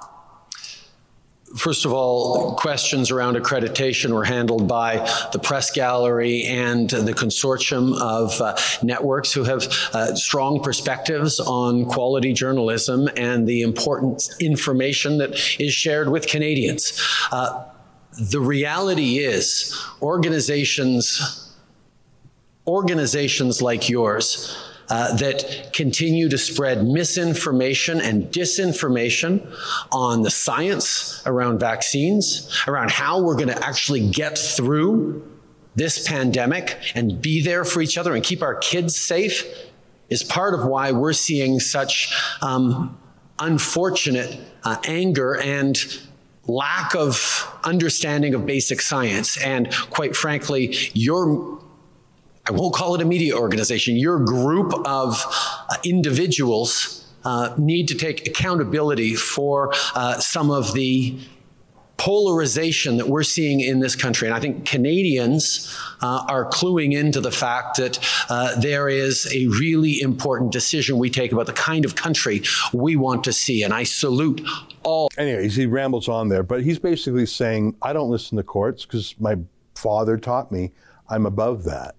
Speaker 3: First of all, questions around accreditation were handled by the press gallery and the consortium of uh, networks who have uh, strong perspectives on quality journalism and the important information that is shared with Canadians. Uh, the reality is organizations organizations like yours uh, that continue to spread misinformation and disinformation on the science around vaccines, around how we're going to actually get through this pandemic and be there for each other and keep our kids safe is part of why we're seeing such um, unfortunate uh, anger and lack of understanding of basic science. And quite frankly, your I won't call it a media organization, your group of uh, individuals uh, need to take accountability for uh, some of the polarization that we're seeing in this country. And I think Canadians uh, are cluing into the fact that uh, there is a really important decision we take about the kind of country we want to see. And I salute all.
Speaker 1: Anyways, he rambles on there, but he's basically saying, I don't listen to courts because my father taught me I'm above that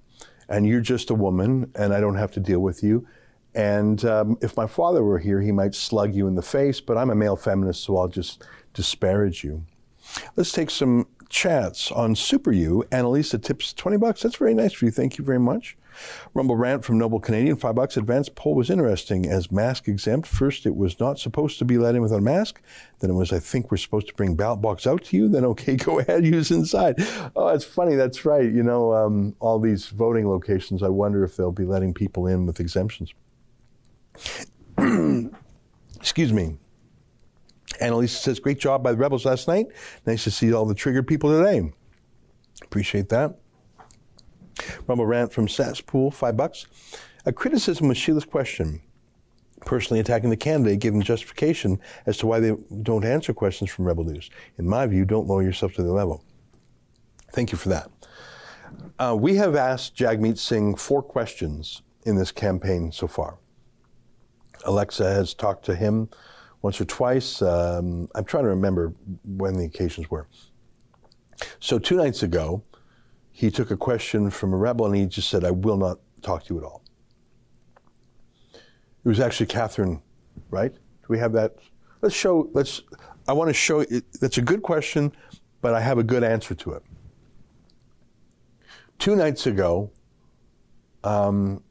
Speaker 1: and you're just a woman, and I don't have to deal with you. And um, if my father were here, he might slug you in the face, but I'm a male feminist, so I'll just disparage you. Let's take some chats on Super You. Annalisa tips 20 bucks. That's very nice of you. Thank you very much. Rumble rant from Noble Canadian, five bucks. Advanced poll was interesting as mask exempt. First, it was not supposed to be let in without a mask. Then it was, I think we're supposed to bring ballot box out to you. Then, okay, go ahead, use inside. Oh, it's funny. That's right. You know, um, all these voting locations, I wonder if they'll be letting people in with exemptions. Excuse me. Annalisa says, great job by the Rebels last night. Nice to see all the triggered people today. Appreciate that. Rumble rant from Satspool, five bucks. A criticism of Sheila's question. personally attacking the candidate, giving justification as to why they don't answer questions from Rebel News. In my view, don't lower yourself to their level. Thank you for that. Uh, we have asked Jagmeet Singh four questions in this campaign so far. Alexa has talked to him once or twice. Um, I'm trying to remember when the occasions were. So, two nights ago, he took a question from a rebel and he just said, I will not talk to you at all. It was actually Catherine, right? Do we have that? Let's show, let's, I want to show, that's a good question, but I have a good answer to it. Two nights ago, um,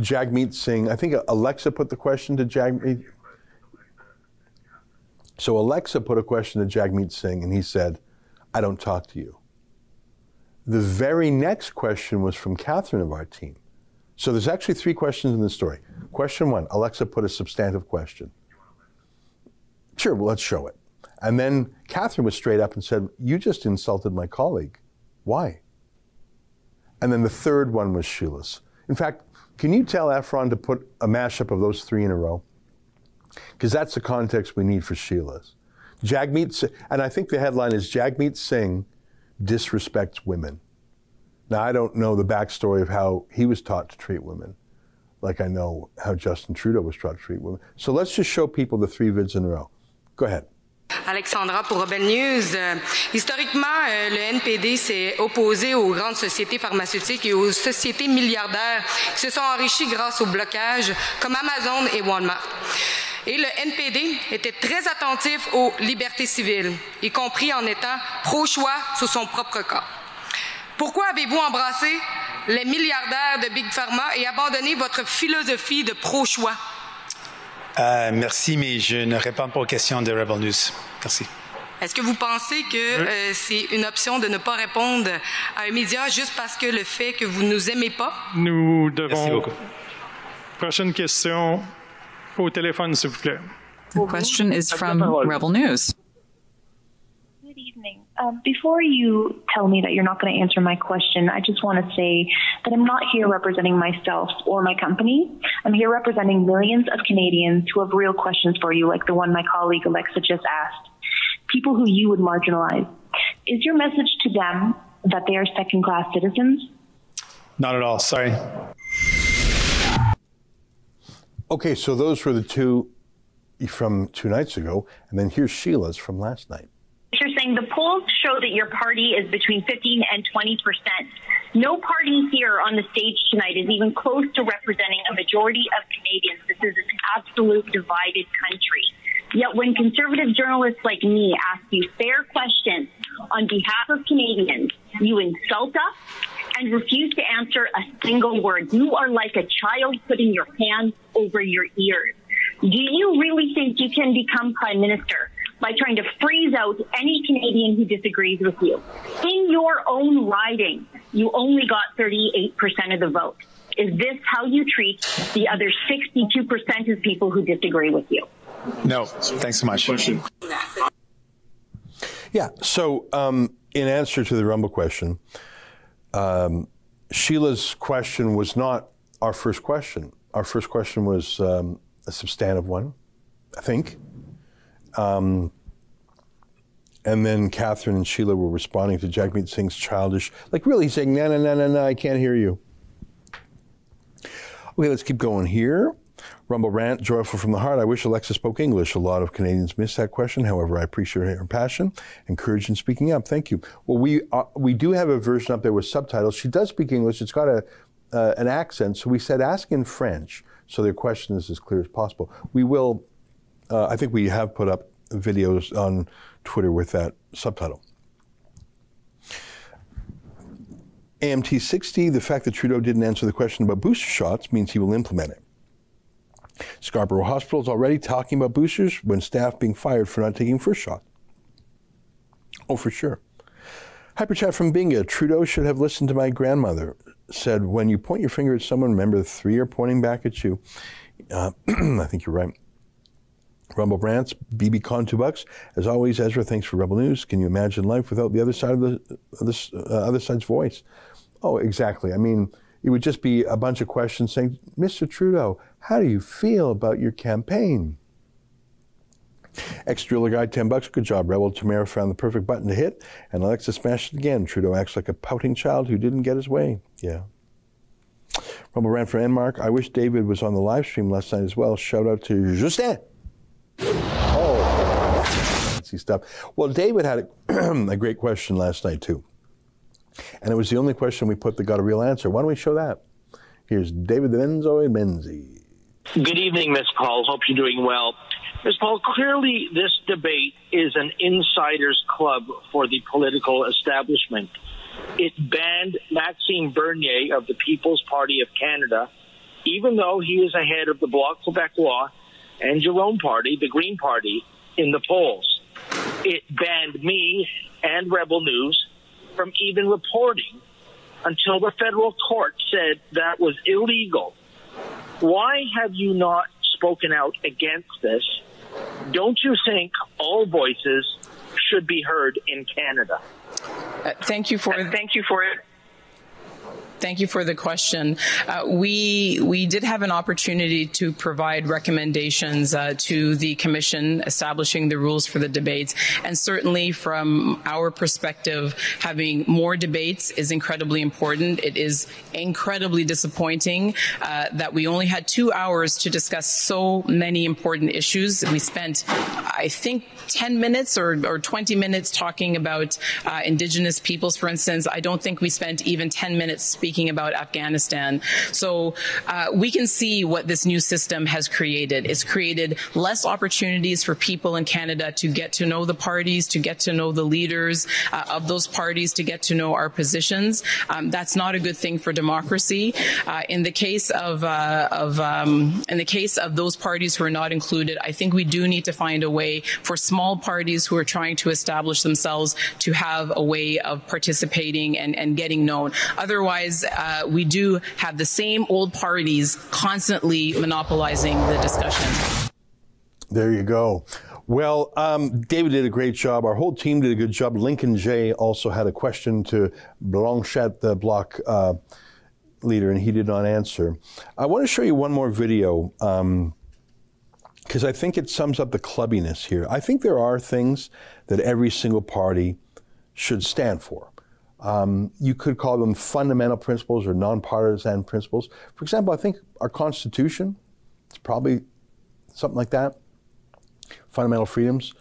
Speaker 1: Jagmeet Singh, I think Alexa put the question to Jagmeet. So Alexa put a question to Jagmeet Singh, and he said, I don't talk to you. The very next question was from Catherine of our team. So there's actually three questions in the story. Question one Alexa put a substantive question. Sure, well, let's show it. And then Catherine was straight up and said, You just insulted my colleague. Why? And then the third one was Sheila's. In fact, can you tell Efron to put a mashup of those three in a row? Because that's the context we need for Sheila's. Jagmeet, and I think the headline is Jagmeet Singh disrespects women. Now, I don't know the backstory of how he was taught to treat women, like I know how Justin Trudeau was taught to treat women. So let's just show people the three vids in a row. Go ahead.
Speaker 2: Alexandra pour Rebel News. Historiquement, euh, le NPD s'est opposé aux grandes sociétés pharmaceutiques et aux sociétés milliardaires qui se sont enrichies grâce au blocage, comme Amazon et Walmart. Et le NPD était très attentif aux libertés civiles, y compris en étant pro-choix sur son propre corps. Pourquoi avez-vous embrassé les milliardaires de Big Pharma et abandonné votre philosophie de pro-choix?
Speaker 4: Euh, merci, mais je ne réponds pas aux questions de Rebel News. Merci.
Speaker 2: Est-ce que vous pensez que euh, c'est une option de ne pas répondre à un média juste parce que le fait que vous ne nous aimez pas?
Speaker 7: Nous devons.
Speaker 4: Merci beaucoup.
Speaker 7: Prochaine question au téléphone, s'il vous plaît.
Speaker 5: The question is from Rebel News.
Speaker 8: Good evening. Um, before you tell me that you're not going to answer my question, I just want to say that I'm not here representing myself or my company. I'm here representing millions of Canadians who have real questions for you, like the one my colleague Alexa just asked. People who you would marginalize. Is your message to them that they are second class citizens?
Speaker 4: Not at all. Sorry.
Speaker 1: Okay, so those were the two from two nights ago, and then here's Sheila's from last night.
Speaker 9: You're saying the polls show that your party is between 15 and 20 percent. No party here on the stage tonight is even close to representing a majority of Canadians. This is an absolute divided country. Yet when conservative journalists like me ask you fair questions on behalf of Canadians, you insult us and refuse to answer a single word. You are like a child putting your hands over your ears. Do you really think you can become prime minister by trying to freeze out any Canadian who disagrees with you? In your own riding, you only got 38% of the vote. Is this how you treat the other 62% of people who disagree with you?
Speaker 4: No. Thanks so much.
Speaker 1: Yeah. So, um, in answer to the Rumble question, um, Sheila's question was not our first question. Our first question was um, a substantive one, I think. Um, and then Catherine and Sheila were responding to Jagmeet Singh's childish, like really saying, no, no, no, no, no, I can't hear you. Okay, let's keep going here. Rumble rant, joyful from the heart. I wish Alexa spoke English. A lot of Canadians miss that question. However, I appreciate her passion and courage in speaking up. Thank you. Well, we uh, we do have a version up there with subtitles. She does speak English. It's got a uh, an accent. So we said ask in French, so their question is as clear as possible. We will. Uh, I think we have put up videos on Twitter with that subtitle. AMT 60, the fact that Trudeau didn't answer the question about booster shots means he will implement it. Scarborough Hospital is already talking about boosters when staff being fired for not taking first shot. Oh, for sure. Hyperchat from Binga. Trudeau should have listened to my grandmother. Said, when you point your finger at someone, remember the three are pointing back at you. Uh, I think you're right. Rumble Brants, BB Con, two bucks. As always, Ezra, thanks for Rebel News. Can you imagine life without the other side of the, of uh, other side's voice? Oh, exactly. I mean, it would just be a bunch of questions saying, Mr. Trudeau, How do you feel about your campaign? Ex driller guy, 10 bucks. Good job, Rebel. Tamara found the perfect button to hit, and Alexa smashed it again. Trudeau acts like a pouting child who didn't get his way. Yeah. Rumble ran for Enmark. I wish David was on the live stream last night as well. Shout out to Justin. Oh, fancy stuff. Well, David had a, a great question last night, too. And it was the only question we put that got a real answer. Why don't we show that? Here's David Benzo Menzi.
Speaker 10: Good evening, Ms. Paul. Hope you're doing well. Ms. Paul, clearly this debate is an insider's club for the political establishment. It banned Maxime Bernier of the People's Party of Canada, even though he is ahead of the Bloc Québécois and Jerome Party, the Green Party, in the polls. It banned me and Rebel News from even reporting until the federal court said that was illegal. Why have you not spoken out against this? Don't you think all voices should be heard in Canada?
Speaker 11: Uh, thank you for
Speaker 10: uh, thank you for it.
Speaker 11: Thank you for the question. Uh, we we did have an opportunity to provide recommendations uh, to the commission establishing the rules for the debates, and certainly from our perspective, having more debates is incredibly important. It is incredibly disappointing uh, that we only had two hours to discuss so many important issues. We spent, I think, 10 minutes or, or 20 minutes talking about uh, Indigenous peoples, for instance. I don't think we spent even 10 minutes speaking about Afghanistan. So uh, we can see what this new system has created. It's created less opportunities for people in Canada to get to know the parties, to get to know the leaders uh, of those parties, to get to know our positions. Um, that's not a good thing for democracy. Uh, in the case of, uh, of um, in the case of those parties who are not included, I think we do need to find a way for small parties who are trying to establish themselves to have a way of participating and, and getting known. Otherwise, uh, we do have the same old parties constantly monopolizing the discussion.
Speaker 1: There you go. Well, um, David did a great job. Our whole team did a good job. Lincoln Jay also had a question to Blanchet, the Bloc uh, leader, and he did not answer. I want to show you one more video because um, I think it sums up the clubbiness here. I think there are things that every single party should stand for. Um, you could call them fundamental principles or nonpartisan principles. For example, I think our Constitution, it's probably something like that. Fundamental freedoms,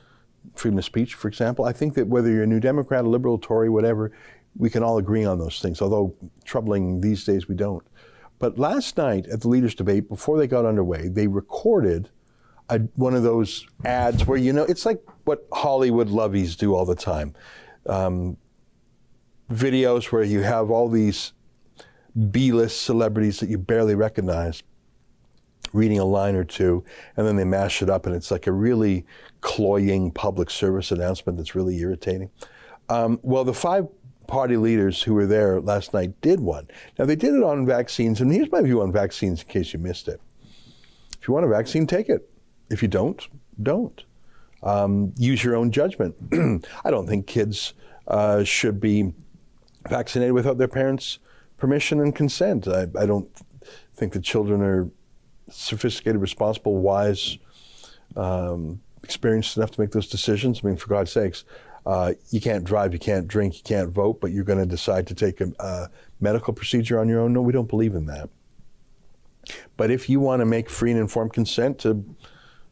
Speaker 1: freedom of speech, for example. I think that whether you're a New Democrat, a liberal, Tory, whatever, we can all agree on those things, although troubling these days we don't. But last night at the leaders' debate, before they got underway, they recorded a, one of those ads where, you know, it's like what Hollywood lovies do all the time. Um, videos where you have all these B-list celebrities that you barely recognize reading a line or two, and then they mash it up, and it's like a really cloying public service announcement that's really irritating. Um, well, the five party leaders who were there last night did one. Now, they did it on vaccines, and here's my view on vaccines in case you missed it. If you want a vaccine, take it. If you don't, don't. Um, use your own judgment. I don't think kids uh, should be vaccinated without their parents' permission and consent. I, I don't think the children are sophisticated, responsible, wise, um, experienced enough to make those decisions. I mean, for God's sakes, uh, you can't drive, you can't drink, you can't vote, but you're going to decide to take a, a, medical procedure on your own. No, we don't believe in that. But if you want to make free and informed consent to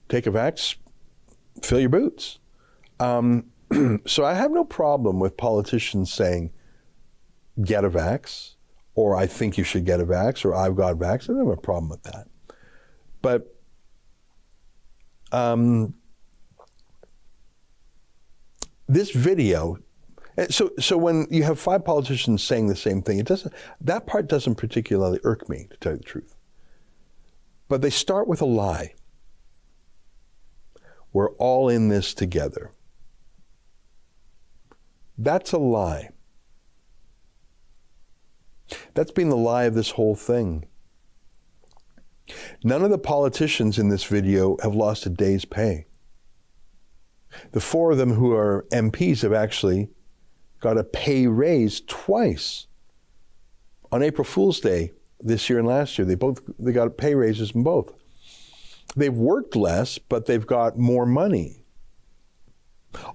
Speaker 1: take a vax, fill your boots. Um, so I have no problem with politicians saying, get a vax, or I think you should get a vax, or I've got a vax. I don't have a problem with that. But um, this video, eh, so so when you have five politicians saying the same thing, it doesn't that part doesn't particularly irk me, to tell you the truth. But they start with a lie. We're all in this together. That's a lie. That's been the lie of this whole thing. None of the politicians in this video have lost a day's pay. The four of them who are MPs have actually got a pay raise twice. On April Fool's Day, this year and last year. They both they got pay raises in both. They've worked less, but they've got more money.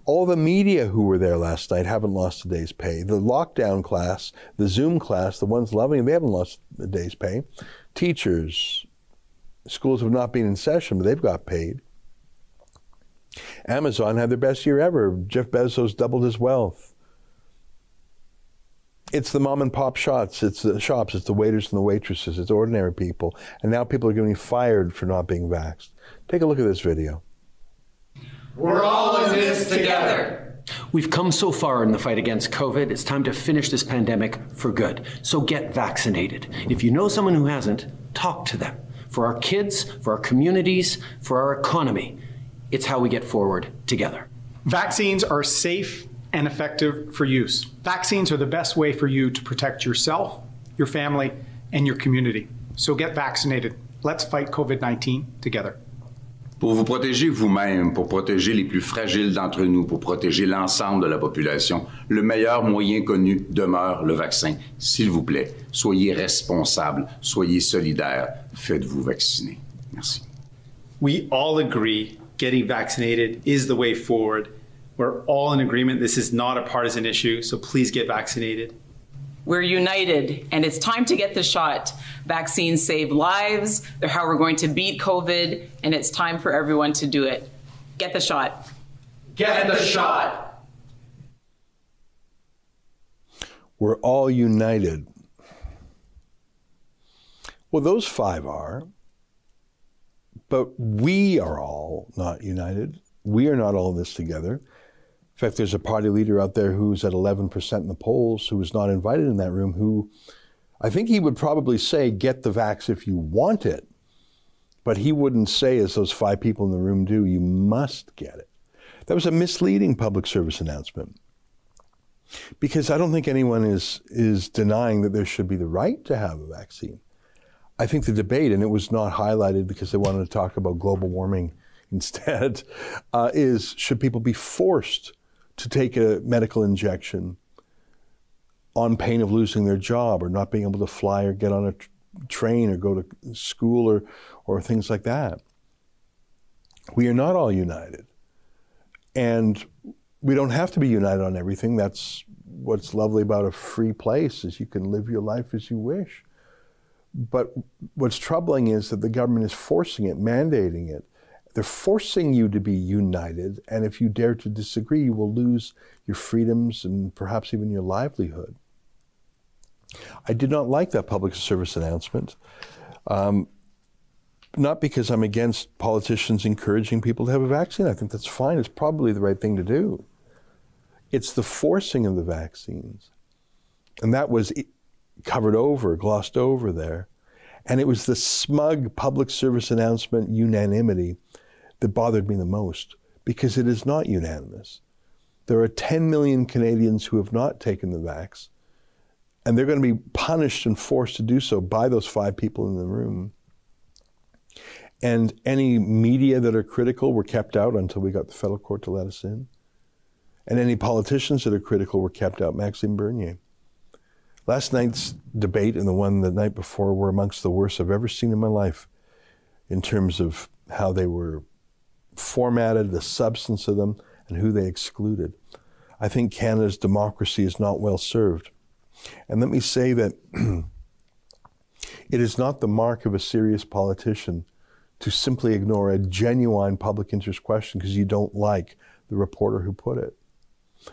Speaker 1: All the media who were there last night haven't lost a day's pay. The lockdown class, the Zoom class, the ones loving they haven't lost a day's pay. Teachers, schools have not been in session, but they've got paid. Amazon had their best year ever. Jeff Bezos doubled his wealth. It's the mom and pop shots. It's the shops. It's the waiters and the waitresses. It's ordinary people. And now people are getting fired for not being vaxxed. Take a look at this video.
Speaker 12: We're all in this together.
Speaker 3: We've come so far in the fight against COVID, it's time to finish this pandemic for good. So get vaccinated. If you know someone who hasn't, talk to them. For our kids, for our communities, for our economy, it's how we get forward together.
Speaker 13: Vaccines are safe and effective for use. Vaccines are the best way for you to protect yourself, your family, and your community. So get vaccinated. Let's fight COVID 19 together.
Speaker 12: Pour vous protéger vous-même, pour protéger les plus fragiles d'entre nous, pour protéger l'ensemble de la population, le meilleur moyen connu demeure le vaccin. S'il vous plaît, soyez responsables, soyez solidaires, faites-vous vacciner. Merci.
Speaker 13: We all agree getting vaccinated is the way forward. We're all in agreement this is not a partisan issue, so please get vaccinated.
Speaker 11: We're united, and it's time to get the shot. Vaccines save lives. They're how we're going to beat COVID, and it's time for everyone to do it. Get the shot.
Speaker 12: Get the shot.
Speaker 1: We're all united. Well, those five are, but we are all not united. We are not all in this together. In fact, there's a party leader out there who's at 11% in the polls who was not invited in that room who I think he would probably say, get the vax if you want it. But he wouldn't say, as those five people in the room do, you must get it. That was a misleading public service announcement. Because I don't think anyone is, is denying that there should be the right to have a vaccine. I think the debate, and it was not highlighted because they wanted to talk about global warming instead, uh, is should people be forced to take a medical injection on pain of losing their job or not being able to fly or get on a tr- train or go to school or, or things like that. We are not all united. And we don't have to be united on everything. That's what's lovely about a free place is you can live your life as you wish. But what's troubling is that the government is forcing it, mandating it, they're forcing you to be united, and if you dare to disagree, you will lose your freedoms and perhaps even your livelihood. I did not like that public service announcement. Um, not because I'm against politicians encouraging people to have a vaccine. I think that's fine. It's probably the right thing to do. It's the forcing of the vaccines. And that was covered over, glossed over there. And it was the smug public service announcement unanimity that bothered me the most because it is not unanimous. There are 10 million Canadians who have not taken the vax, and they're going to be punished and forced to do so by those five people in the room. And any media that are critical were kept out until we got the federal court to let us in. And any politicians that are critical were kept out. Maxime Bernier. Last night's debate and the one the night before were amongst the worst I've ever seen in my life in terms of how they were formatted, the substance of them, and who they excluded. I think Canada's democracy is not well served. And let me say that it is not the mark of a serious politician to simply ignore a genuine public interest question because you don't like the reporter who put it.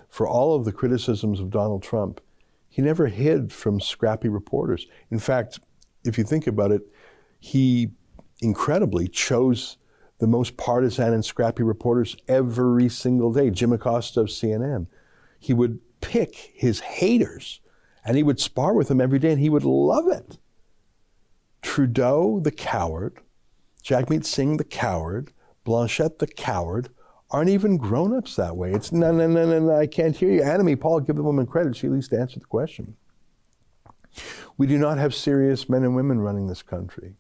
Speaker 1: For all of the criticisms of Donald Trump, he never hid from scrappy reporters. In fact, if you think about it, he incredibly chose the most partisan and scrappy reporters every single day. Jim Acosta of CNN. He would pick his haters and he would spar with them every day and he would love it. Trudeau, the coward, Jagmeet Singh, the coward, Blanchet, the coward, aren't even grown ups that way. It's no, no, no, no, no, I can't hear you. Annamie Paul, give the woman credit. She at least answered the question. We do not have serious men and women running this country.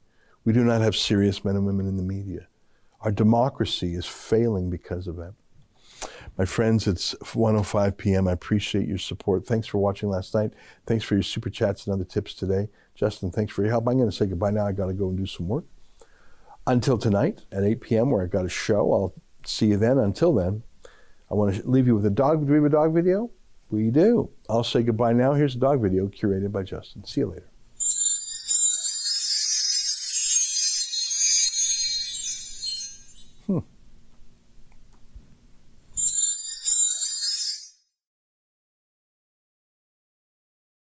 Speaker 1: We do not have serious men and women in the media. Our democracy is failing because of that. My friends, it's 1:05 p.m. I appreciate your support. Thanks for watching last night. Thanks for your super chats and other tips today. Justin, thanks for your help. I'm going to say goodbye now. I got to go and do some work. Until tonight at 8 p.m., where I've got a show. I'll see you then. Until then, I want to leave you with a dog. Do we have a dog video? We do. I'll say goodbye now. Here's a dog video curated by Justin. See you later.